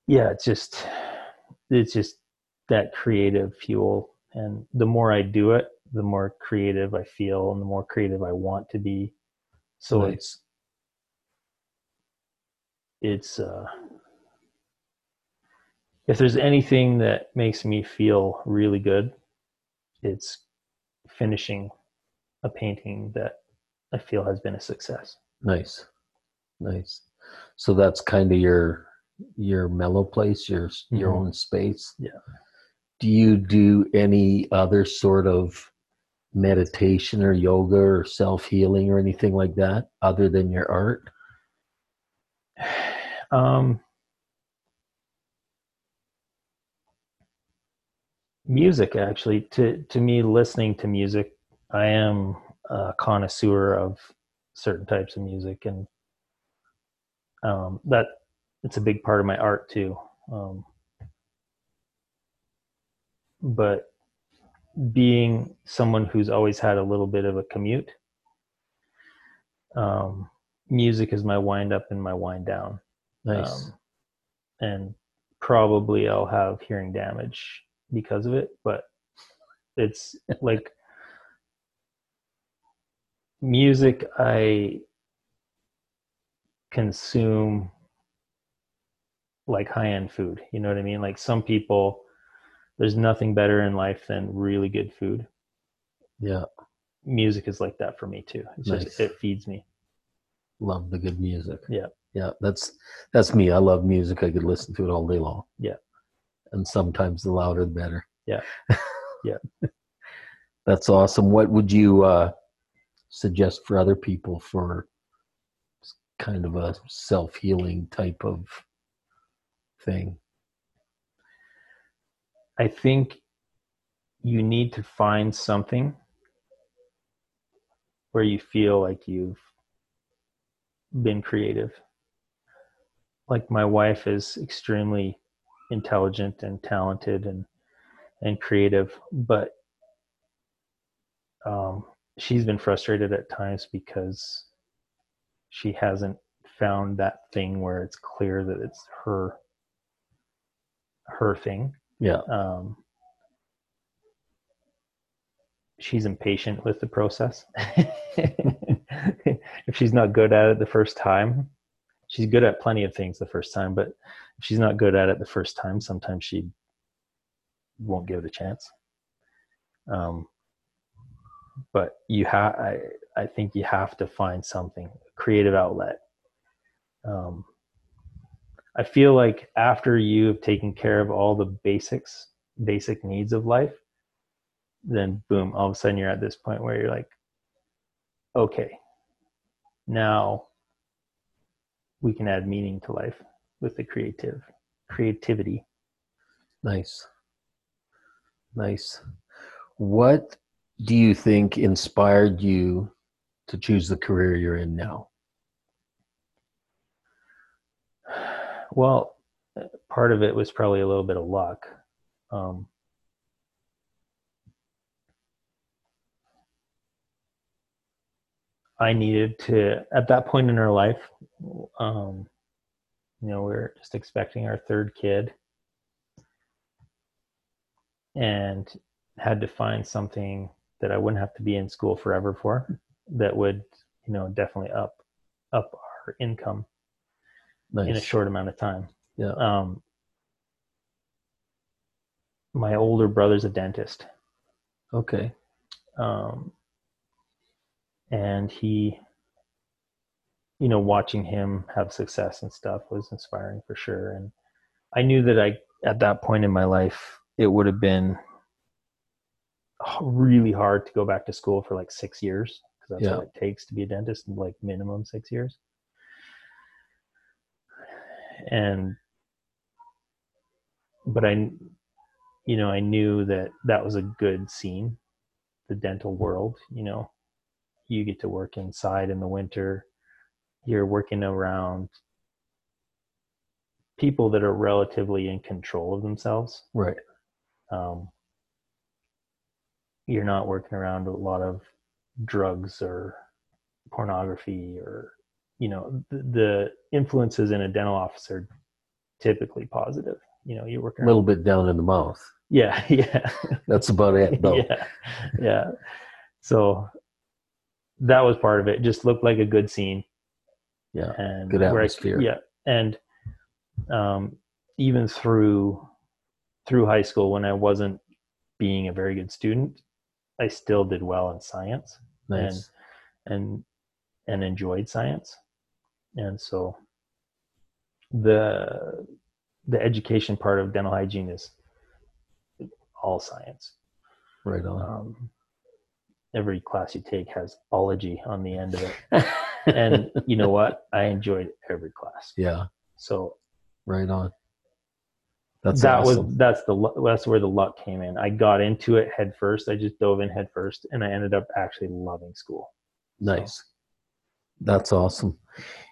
yeah, it's just it's just that creative fuel and the more I do it, the more creative I feel and the more creative I want to be. So Nice. it's it's uh if there's anything that makes me feel really good, it's finishing a painting that I feel has been a success. Nice. Nice. So that's kind of your your mellow place, your your Mhm. own space. Yeah. Do you do any other sort of meditation or yoga or self healing or anything like that other than your art? [sighs] Um, music, actually, to to me, listening to music, I am a connoisseur of certain types of music, and um, that it's a big part of my art too. Um, but being someone who's always had a little bit of a commute, um, music is my wind up and my wind down. Nice. Um, and probably I'll have hearing damage because of it, but it's [laughs] like music I consume like high end food. You know what I mean? Like some people there's nothing better in life than really good food. Yeah. Music is like that for me too. It's Nice. just it feeds me. Love the good music. Yeah. Yeah. That's that's me. I love music. I could listen to it all day long. Yeah. And sometimes the louder the better. Yeah. [laughs] Yeah. that's awesome. What would you uh suggest for other people for kind of a self healing type of thing? I think you need to find something where you feel like you've been creative. Like my wife is extremely intelligent and talented and and creative, but um, she's been frustrated at times because she hasn't found that thing where it's clear that it's her her thing Yeah. um, she's impatient with the process. [laughs] if she's not good at it the first time, she's good at plenty of things the first time, but if she's not good at it the first time, sometimes she won't give it a chance. Um, but you have, I, I think you have to find something, a creative outlet. Um, I feel like after you've taken care of all the basics, basic needs of life, then boom, all of a sudden you're at this point where you're like, okay, now we can add meaning to life with the creative creativity. Nice. Nice. What do you think inspired you to choose the career you're in now? Well, part of it was probably a little bit of luck. Um, I needed to, at that point in our life, um, you know, we are just expecting our third kid and had to find something that I wouldn't have to be in school forever for that would, you know, definitely up up our income Nice. in a short amount of time. Yeah. Um, my older brother's a dentist, Okay. um, and he, you know, watching him have success and stuff was inspiring for sure. And I knew that I, at that point in my life, it would have been really hard to go back to school for like six years because that's Yeah. what it takes to be a dentist, like minimum six years. And, but I, you know, I knew that that was a good scene, the dental world, you know, you get to work inside in the winter. You're working around people that are relatively in control of themselves. Right. Um, you're not working around a lot of drugs or pornography or you know the, the influences in a dental office are typically positive you know you're working A little bit down in the mouth. yeah [laughs] yeah That's about it, though. yeah yeah so that was part of it just looked like a good scene Yeah. and Good where I- atmosphere. yeah and um, even through through high school when i wasn't being a very good student i still did well in science Nice. and and enjoyed science and so the the education part of dental hygiene is all science right on. um, every class you take has ology on the end of it [laughs] and you know what i enjoyed every class yeah. so Right on. That's that awesome. was that's the that's where the luck came in i got into it head first i just dove in head first and i ended up actually loving school Nice. That's awesome.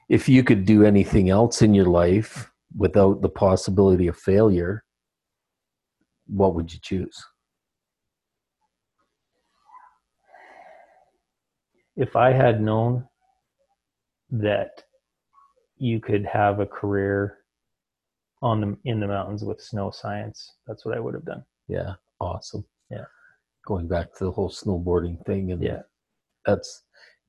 If you could do anything else in your life without the possibility of failure, what would you choose? if I had known that you could have a career on the in the mountains with snow science, that's what I would have done. Yeah. Awesome. Yeah. Going back to the whole snowboarding thing and Yeah. that's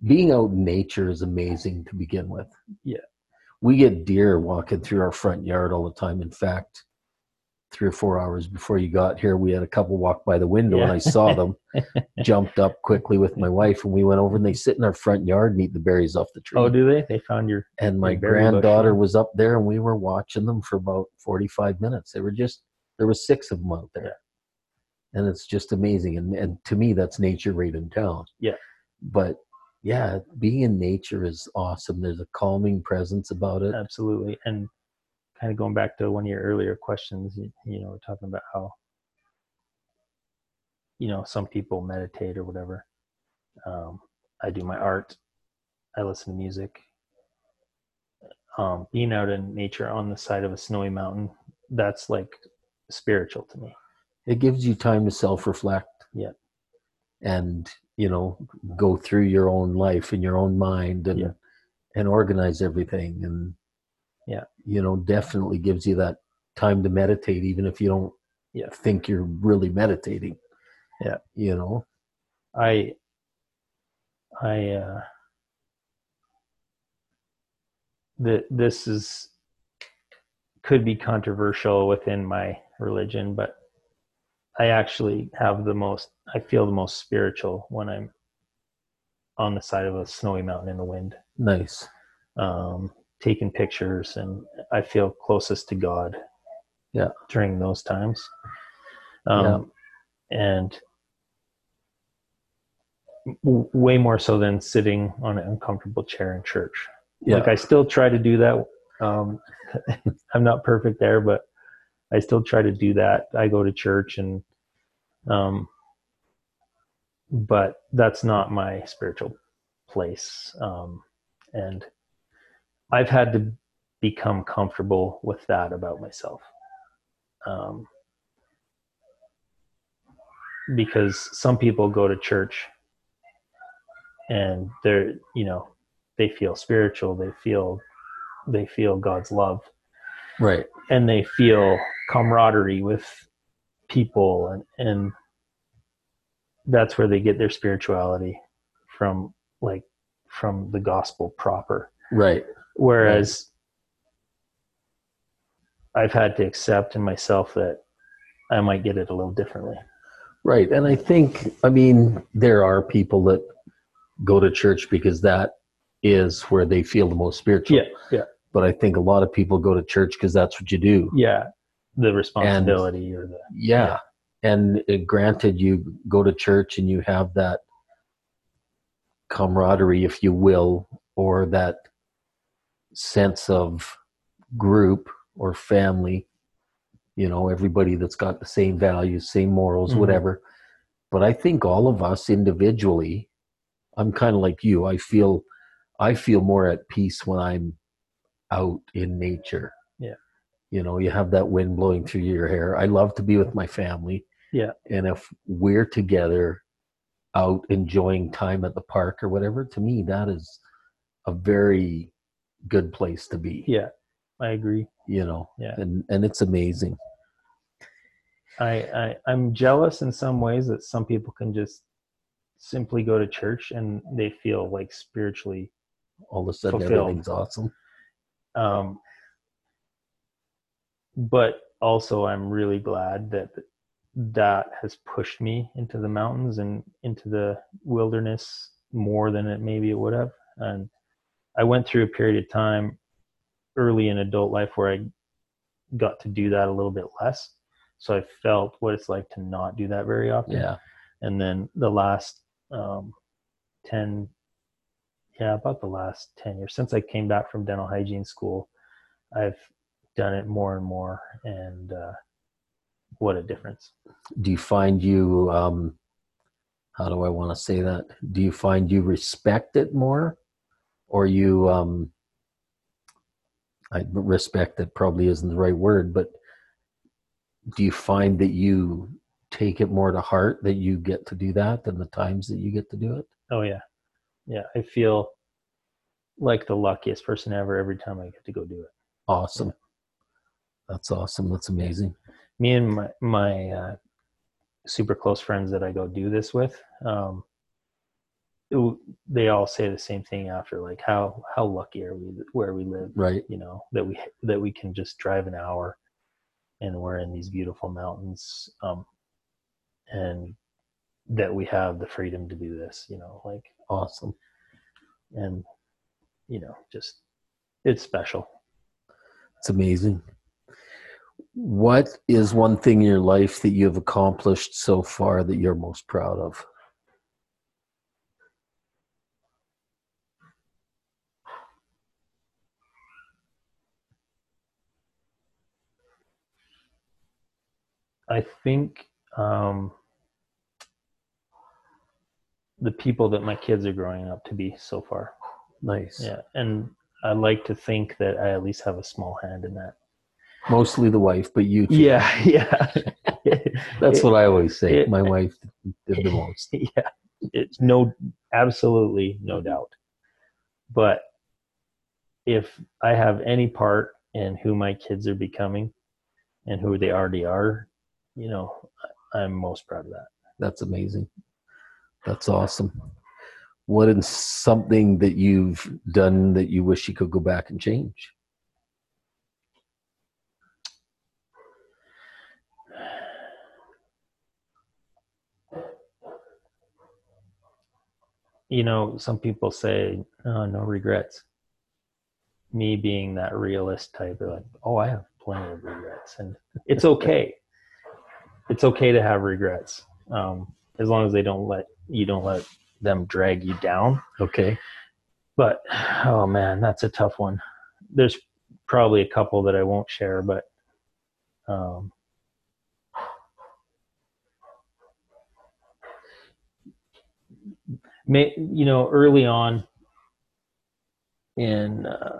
being out in nature is amazing to begin with. Yeah. We get deer walking through our front yard all the time. In fact, three or four hours before you got here, we had a couple walk by the window, and I saw them. [laughs] jumped up quickly with my wife, and we went over and they sit in our front yard and eat the berries off the tree. Oh, do they? They found your and my berry bush, granddaughter was up there, and we were watching them for about forty-five minutes. They were just there was six of them out there, and it's just amazing. And and to me, that's nature right in town. Yeah. but yeah, being in nature is awesome. There's a calming presence about it. absolutely. And kind of going back to one of your earlier questions, you, you know, we're talking about how you know some people meditate or whatever. Um, I do my art. I listen to music. Um, being out in nature on the side of a snowy mountain, that's like spiritual to me. It gives you time to self-reflect. Yeah. and you know go through your own life in your own mind and Yeah. and organize everything and Yeah. you know definitely gives you that time to meditate even if you don't Yeah. think you're really meditating Yeah. you know I I uh the this is could be controversial within my religion, but I actually have the most I feel the most spiritual when I'm on the side of a snowy mountain in the wind, nice um, taking pictures, and I feel closest to God. Yeah. during those times, um, and w- way more so than sitting on an uncomfortable chair in church. yeah Like I still try to do that. Um, [laughs] I'm not perfect there, but I still try to do that. I go to church and, um, but that's not my spiritual place. Um, and I've had to become comfortable with that about myself. Um, because some people go to church and they're, you know, they feel spiritual, they feel they feel God's love right and they feel camaraderie with people and and that's where they get their spirituality from like from the gospel proper. Right. Whereas i've had to accept in myself that i might get it a little differently. Right and i think i mean there are people that go to church because that is where they feel the most spiritual. Yeah but i think a lot of people go to church because that's what you do. Yeah the responsibility or the yeah, and uh, granted you go to church and you have that camaraderie if you will or that sense of group or family you know everybody that's got the same values same morals Mhm. whatever but i think all of us individually i'm kind of like you i feel i feel more at peace when i'm out in nature Yeah. You know you have that wind blowing through your hair i love to be with my family Yeah. and if we're together out enjoying time at the park or whatever to me that is a very good place to be yeah i agree you know Yeah. and and it's amazing I, I i'm jealous in some ways that some people can just simply go to church and they feel like spiritually all of a sudden Fulfilled. everything's awesome um but also i'm really glad that that has pushed me into the mountains and into the wilderness more than it maybe it would have. And i went through a period of time early in adult life where i got to do that a little bit less. So i felt what it's like to not do that very often. Yeah. And then the last um, 10 yeah about the last 10 years since i came back from dental hygiene school i've done it more and more and uh, what a difference. Do you find you um how do i want to say that? Do you find you respect it more? Or you um i respect it probably isn't the right word but do you find that you take it more to heart that you get to do that than the times that you get to do it? Oh yeah. Yeah i feel like the luckiest person ever every time i get to go do it. Awesome that's awesome. That's amazing. Me and my my uh, super close friends that I go do this with, um, it- they all say the same thing after, like how how lucky are we where we live, right. you know, that we that we can just drive an hour and we're in these beautiful mountains um, and that we have the freedom to do this you know like Awesome. and you know just it's special. It's amazing. What is one thing in your life that you've accomplished so far that you're most proud of? i think um, the people that my kids are growing up to be so far Nice. yeah and i like to think that i at least have a small hand in that Mostly the wife, but you too. yeah [laughs] yeah [laughs] That's what I always say. it- My wife did the most. [laughs] yeah it's no absolutely no doubt but if i have any part in who my kids are becoming and who they already are you know i'm most proud of that That's amazing. That's awesome. What is something that you've done that you wish you could go back and change? You know some people say oh, no regrets. Me being that realist type they're like oh i have plenty of regrets and it's okay. [laughs] It's okay to have regrets um, as long as they don't let you don't let them drag you down. Okay. but oh man that's a tough one. There's probably a couple that i won't share but um, you know early on in uh,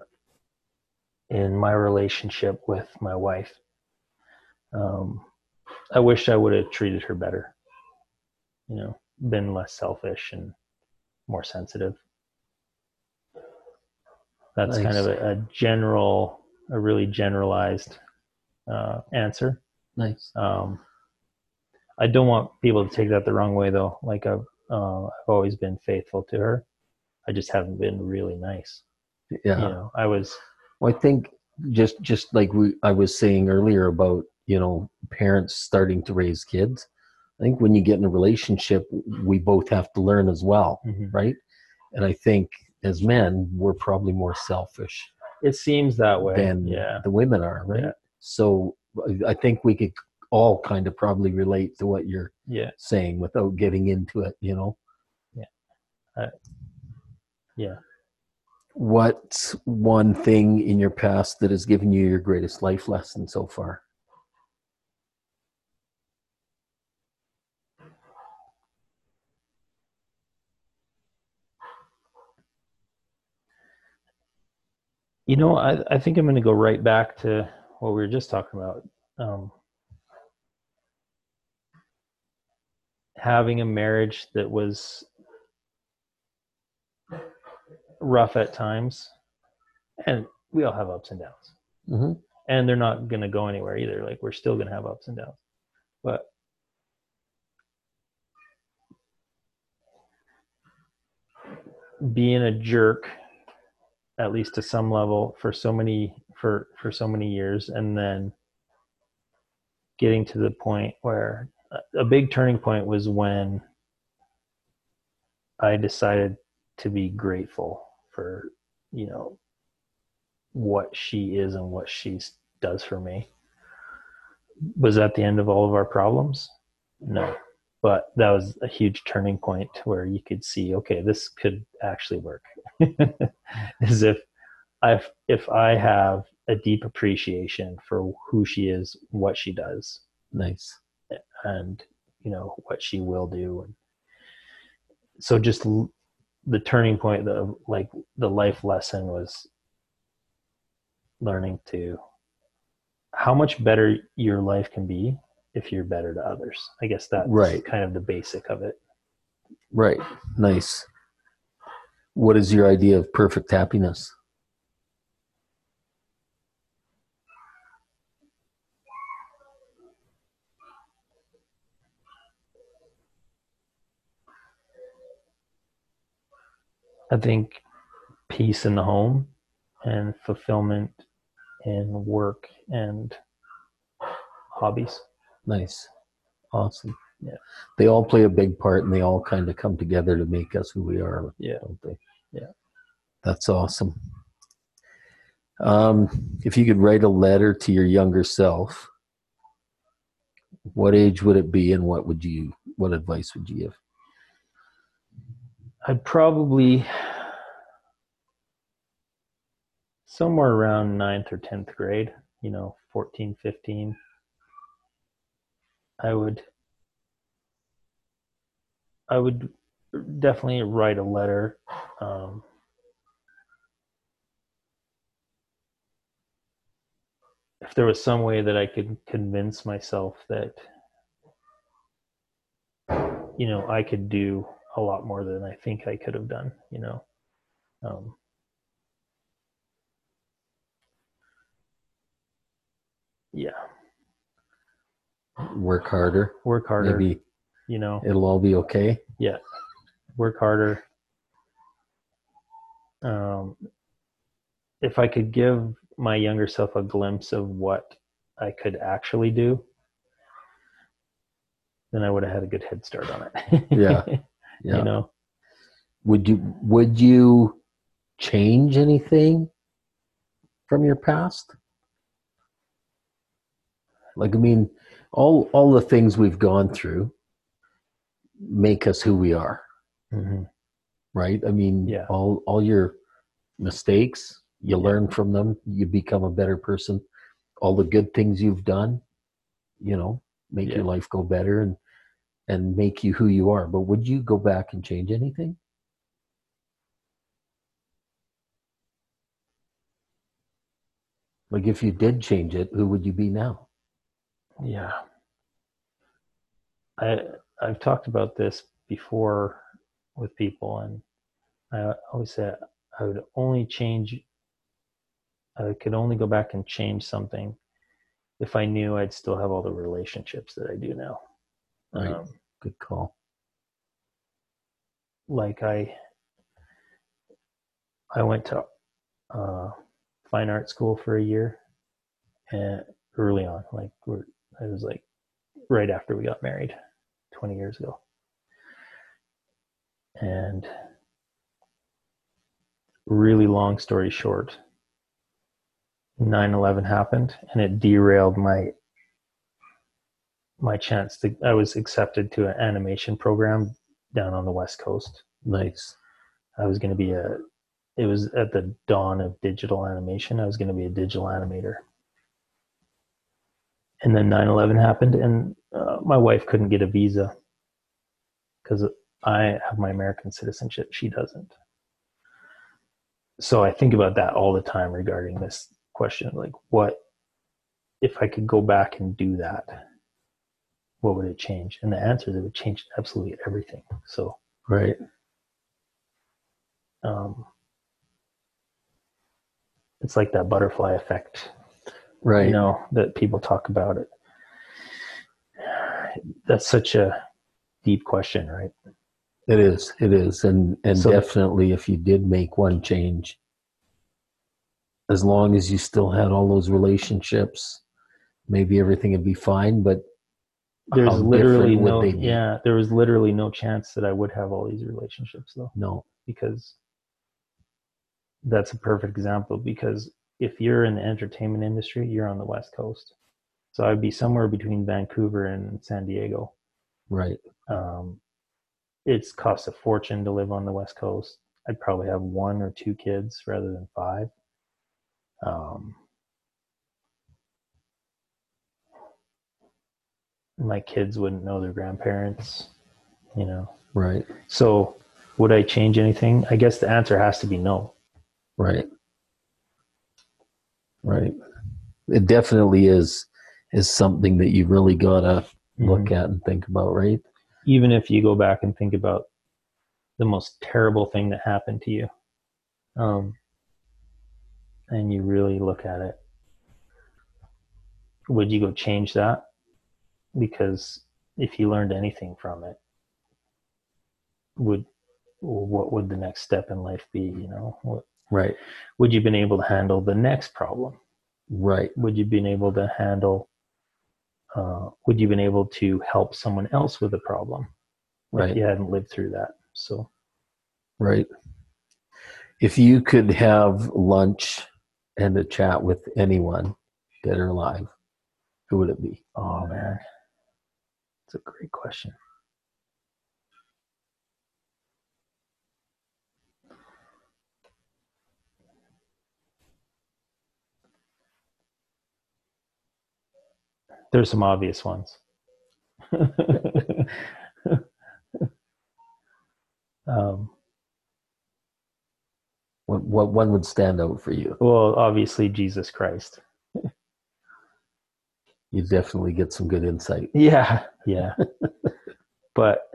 in my relationship with my wife um, i wish i would have treated her better you know been less selfish and more sensitive that's kind of a, a general a really generalized uh, answer Nice. um, I don't want people to take that the wrong way, though. Like I've, uh, I've always been faithful to her. I just haven't been really nice. Yeah. You know, I was. Well, I think just just like we I was saying earlier about you know parents starting to raise kids. I think when you get in a relationship, we both have to learn as well, Mhm. right? And I think as men, we're probably more selfish It seems that way. than yeah. the women are, right? Yeah. So I think we could all kind of probably relate to what you're Yeah. saying without getting into it, you know. Yeah. Yeah. What's one thing in your past that has given you your greatest life lesson so far? You know, I, I think I'm going to go right back to what we were just talking about. Um, having a marriage that was rough at times, and we all have ups and downs. Mm-hmm. and they're not going to go anywhere either. Like we're still going to have ups and downs, but being a jerk, at least to some level, for so many for for so many years, and then getting to the point where a- big turning point was when I decided to be grateful for you know what she is and what she does for me. Was that the end of all of our problems? No. But that was a huge turning point where you could see, okay, this could actually work. [laughs] As if I if I have a deep appreciation for who she is, what she does, Nice. And you know what she will do and so just l- the turning point the like the life lesson was learning to how much better your life can be if you're better to others i guess that's Right. kind of the basic of it Right. Nice. What is your idea of perfect happiness? I think peace in the home and fulfillment in work and hobbies. Nice. Awesome. Yeah. They all play a big part and they all kind of come together to make us who we are, Yeah. don't they? Yeah. That's awesome. Um, if you could write a letter to your younger self, what age would it be and what would you what advice would you give? I'd probably somewhere around ninth or 10th grade, you know, 14, 15. I would, I would definitely write a letter. Um, if there was some way that I could convince myself that, you know, I could do a lot more than I think I could have done, you know. Um, yeah, Work harder. work harder, Maybe you know, it'll all be okay. Yeah. Work harder. Um, if I could give my younger self a glimpse of what I could actually do, then I would have had a good head start on it. Yeah. [laughs] Yeah. You know, Would you would you change anything from your past? Like I mean, all all the things we've gone through make us who we are, mm-hmm. right? I mean, Yeah. all all your mistakes, you Yeah. learn from them, you become a better person. All the good things you've done, you know, make your life go better and and make you who you are. But would you go back and change anything? Like if you did change it, who would you be now? Yeah. I I've talked about this before with people and I always say I would only change I could only go back and change something if I knew I'd still have all the relationships that I do now. Right. Um, Good call. like I I went to uh, fine art school for a year and early on like we're it was like right after we got married 20 years ago and really long story short 9-11 happened and it derailed my my chance to i was accepted to an animation program down on the west coast Nice. I was going to be a, it was at the dawn of digital animation. I was going to be a digital animator. And then 9 11 happened, and uh, my wife couldn't get a visa because I have my American citizenship. She doesn't. So I think about that all the time regarding this question like, what if I could go back and do that? What would it change? And the answer is it would change absolutely everything. So, Right. um, it's like that butterfly effect, Right. you know, that people talk about it. That's such a deep question, right? It is. It is. And and So- definitely if you did make one change, as long as you still had all those relationships, maybe everything would be fine. But There's literally no, yeah, there was literally no chance that I would have all these relationships though, no. because that's a perfect example. Because if you're in the entertainment industry, you're on the West Coast. So I'd be somewhere between Vancouver and San Diego. Right. Um, it's cost a fortune to live on the West Coast. I'd probably have one or two kids rather than five. Um, my kids wouldn't know their grandparents, you know. Right. So, would I change anything? I guess the answer has to be no. Right. Right. It definitely is is something that you really gotta look Mhm. at and think about, right? Even if you go back and think about the most terrible thing that happened to you, um, and you really look at it, would you go change that? Because if you learned anything from it, would what would the next step in life be? You know, what, Right. would you been able to handle the next problem? Right. Would you been able to handle uh, would you been able to help someone else with a problem Right. if you hadn't lived through that so Right. If you could have lunch and a chat with anyone, dead or alive, who would it be? oh man it's a great question. There's some obvious ones. [laughs] Um, What, what one would stand out for you? well obviously jesus christ You definitely get some good insight. Yeah, yeah. [laughs] but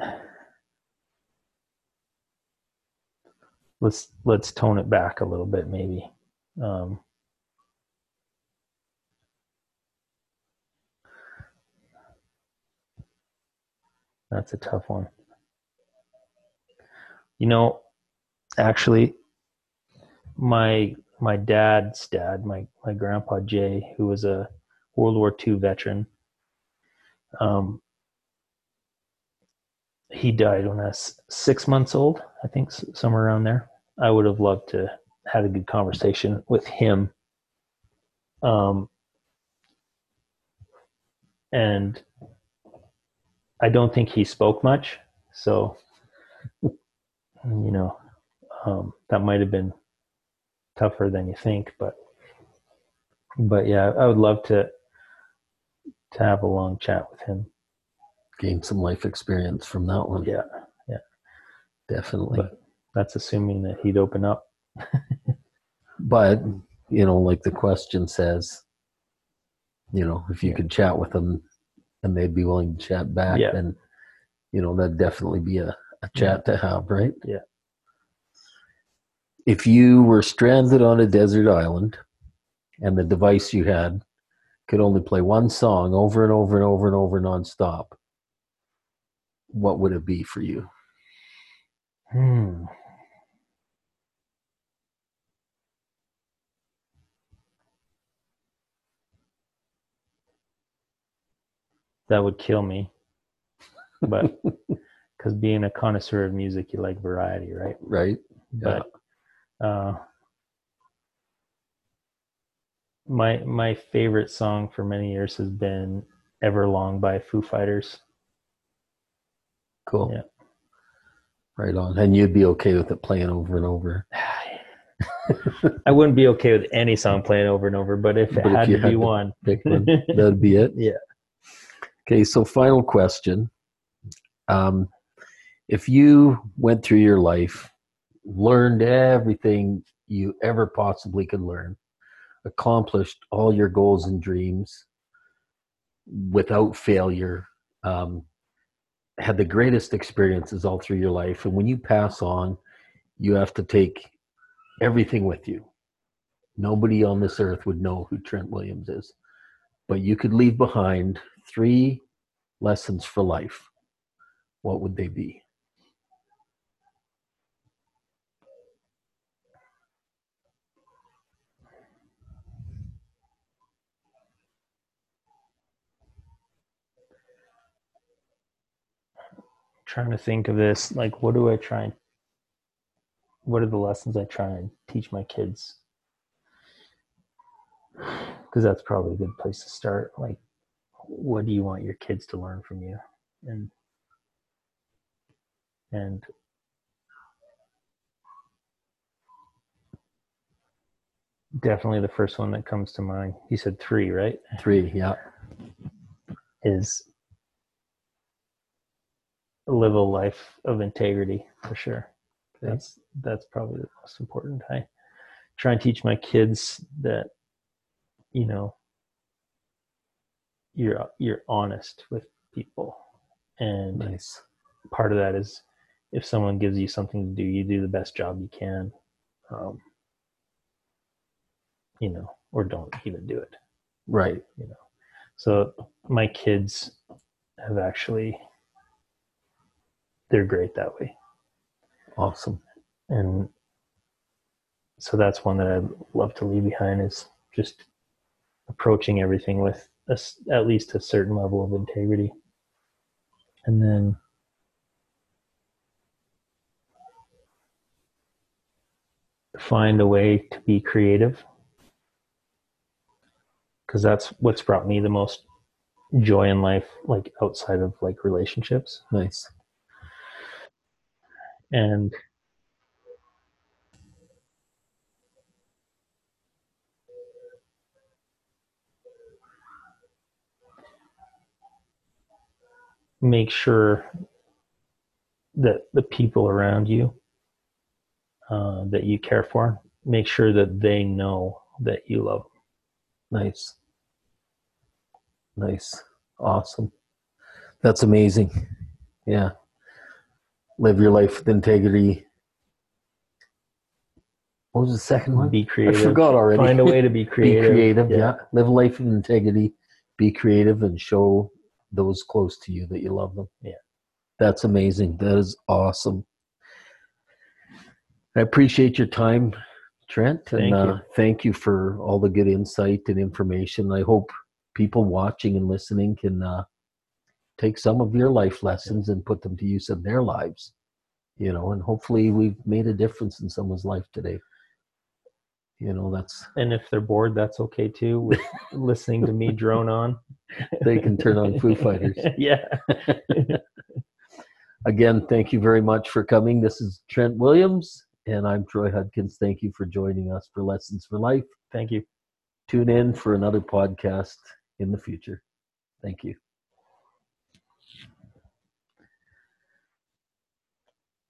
let's let's tone it back a little bit, maybe. Um, that's a tough one. You know, actually, my my dad's dad, my my grandpa Jay, who was a World War II veteran. Um, he died when I was six months old, I think, somewhere around there. I would have loved to had a good conversation with him. Um, and I don't think he spoke much, so you know um, that might have been tougher than you think, but but yeah, I would love to to have a long chat with him. Gain some life experience from that one. Yeah, yeah, Definitely. But- that's assuming that he'd open up. [laughs] But, you know, like the question says, you know, if you Yeah. could chat with them and they'd be willing to chat back, Yeah. then, you know, that'd definitely be a, a chat to have, right? Yeah. If you were stranded on a desert island and the device you had could only play one song over and over and over and over nonstop, what would it be for you? Hmm. That would kill me. But [laughs] because being a connoisseur of music, you like variety, right? Right? Yeah. But uh, my my favorite song for many years has been "Everlong" by Foo Fighters. Cool. Yeah. Right on. And you'd be okay with it playing over and over. [sighs] I wouldn't be okay with any song playing over and over, but if it But had you to had be to- one, one. [laughs] That'd be it. Yeah. Okay, so final question. Um, if you went through your life, learned everything you ever possibly could learn, accomplished all your goals and dreams without failure, um, had the greatest experiences all through your life, and when you pass on, you have to take everything with you. Nobody on this earth would know who Trent Williams is but you could leave behind three lessons for life, what would they be? Trying to think of this like what do i try and what are the lessons i try and teach my kids? Because that's probably a good place to start. Like what do you want your kids to learn from you? And and definitely the first one that comes to mind you said three right? Three, yeah. is live a life of integrity for sure. That's that's probably the most important. I try and teach my kids that you know you're you're honest with people, and Nice. part of that is if someone gives you something to do, you do the best job you can. Um, you know, or don't even do it. Right. you know so my kids have actually they're great that way Awesome. and so that's one that i'd love to leave behind is just approaching everything with a at least a certain level of integrity. And then find a way to be creative because that's what's brought me the most joy in life like outside of like relationships Nice. And make sure that the people around you uh, that you care for make sure that they know that you love them. Nice. Nice. Awesome. That's amazing. Yeah. Live your life with integrity. What was the second one? be creative. I forgot already. find a way to be creative. [laughs] be creative creative. Yeah. Live a life with integrity. Be creative and show those close to you that you love them. Yeah. That's amazing. That is awesome. I appreciate your time, Trent. And Thank you. uh, thank you for all the good insight and information. I hope people watching and listening can uh, take some of your life lessons and put them to use in their lives. You know, and hopefully we've made a difference in someone's life today. You know, that's and if they're bored that's okay too with [laughs] listening to me drone on they can turn on Foo Fighters. [laughs] yeah [laughs] Again, thank you very much for coming. This is Trent Williams, and I'm Troy Hudkins. Thank you for joining us for Lessons for Life. thank you Tune in for another podcast in the future. Thank you.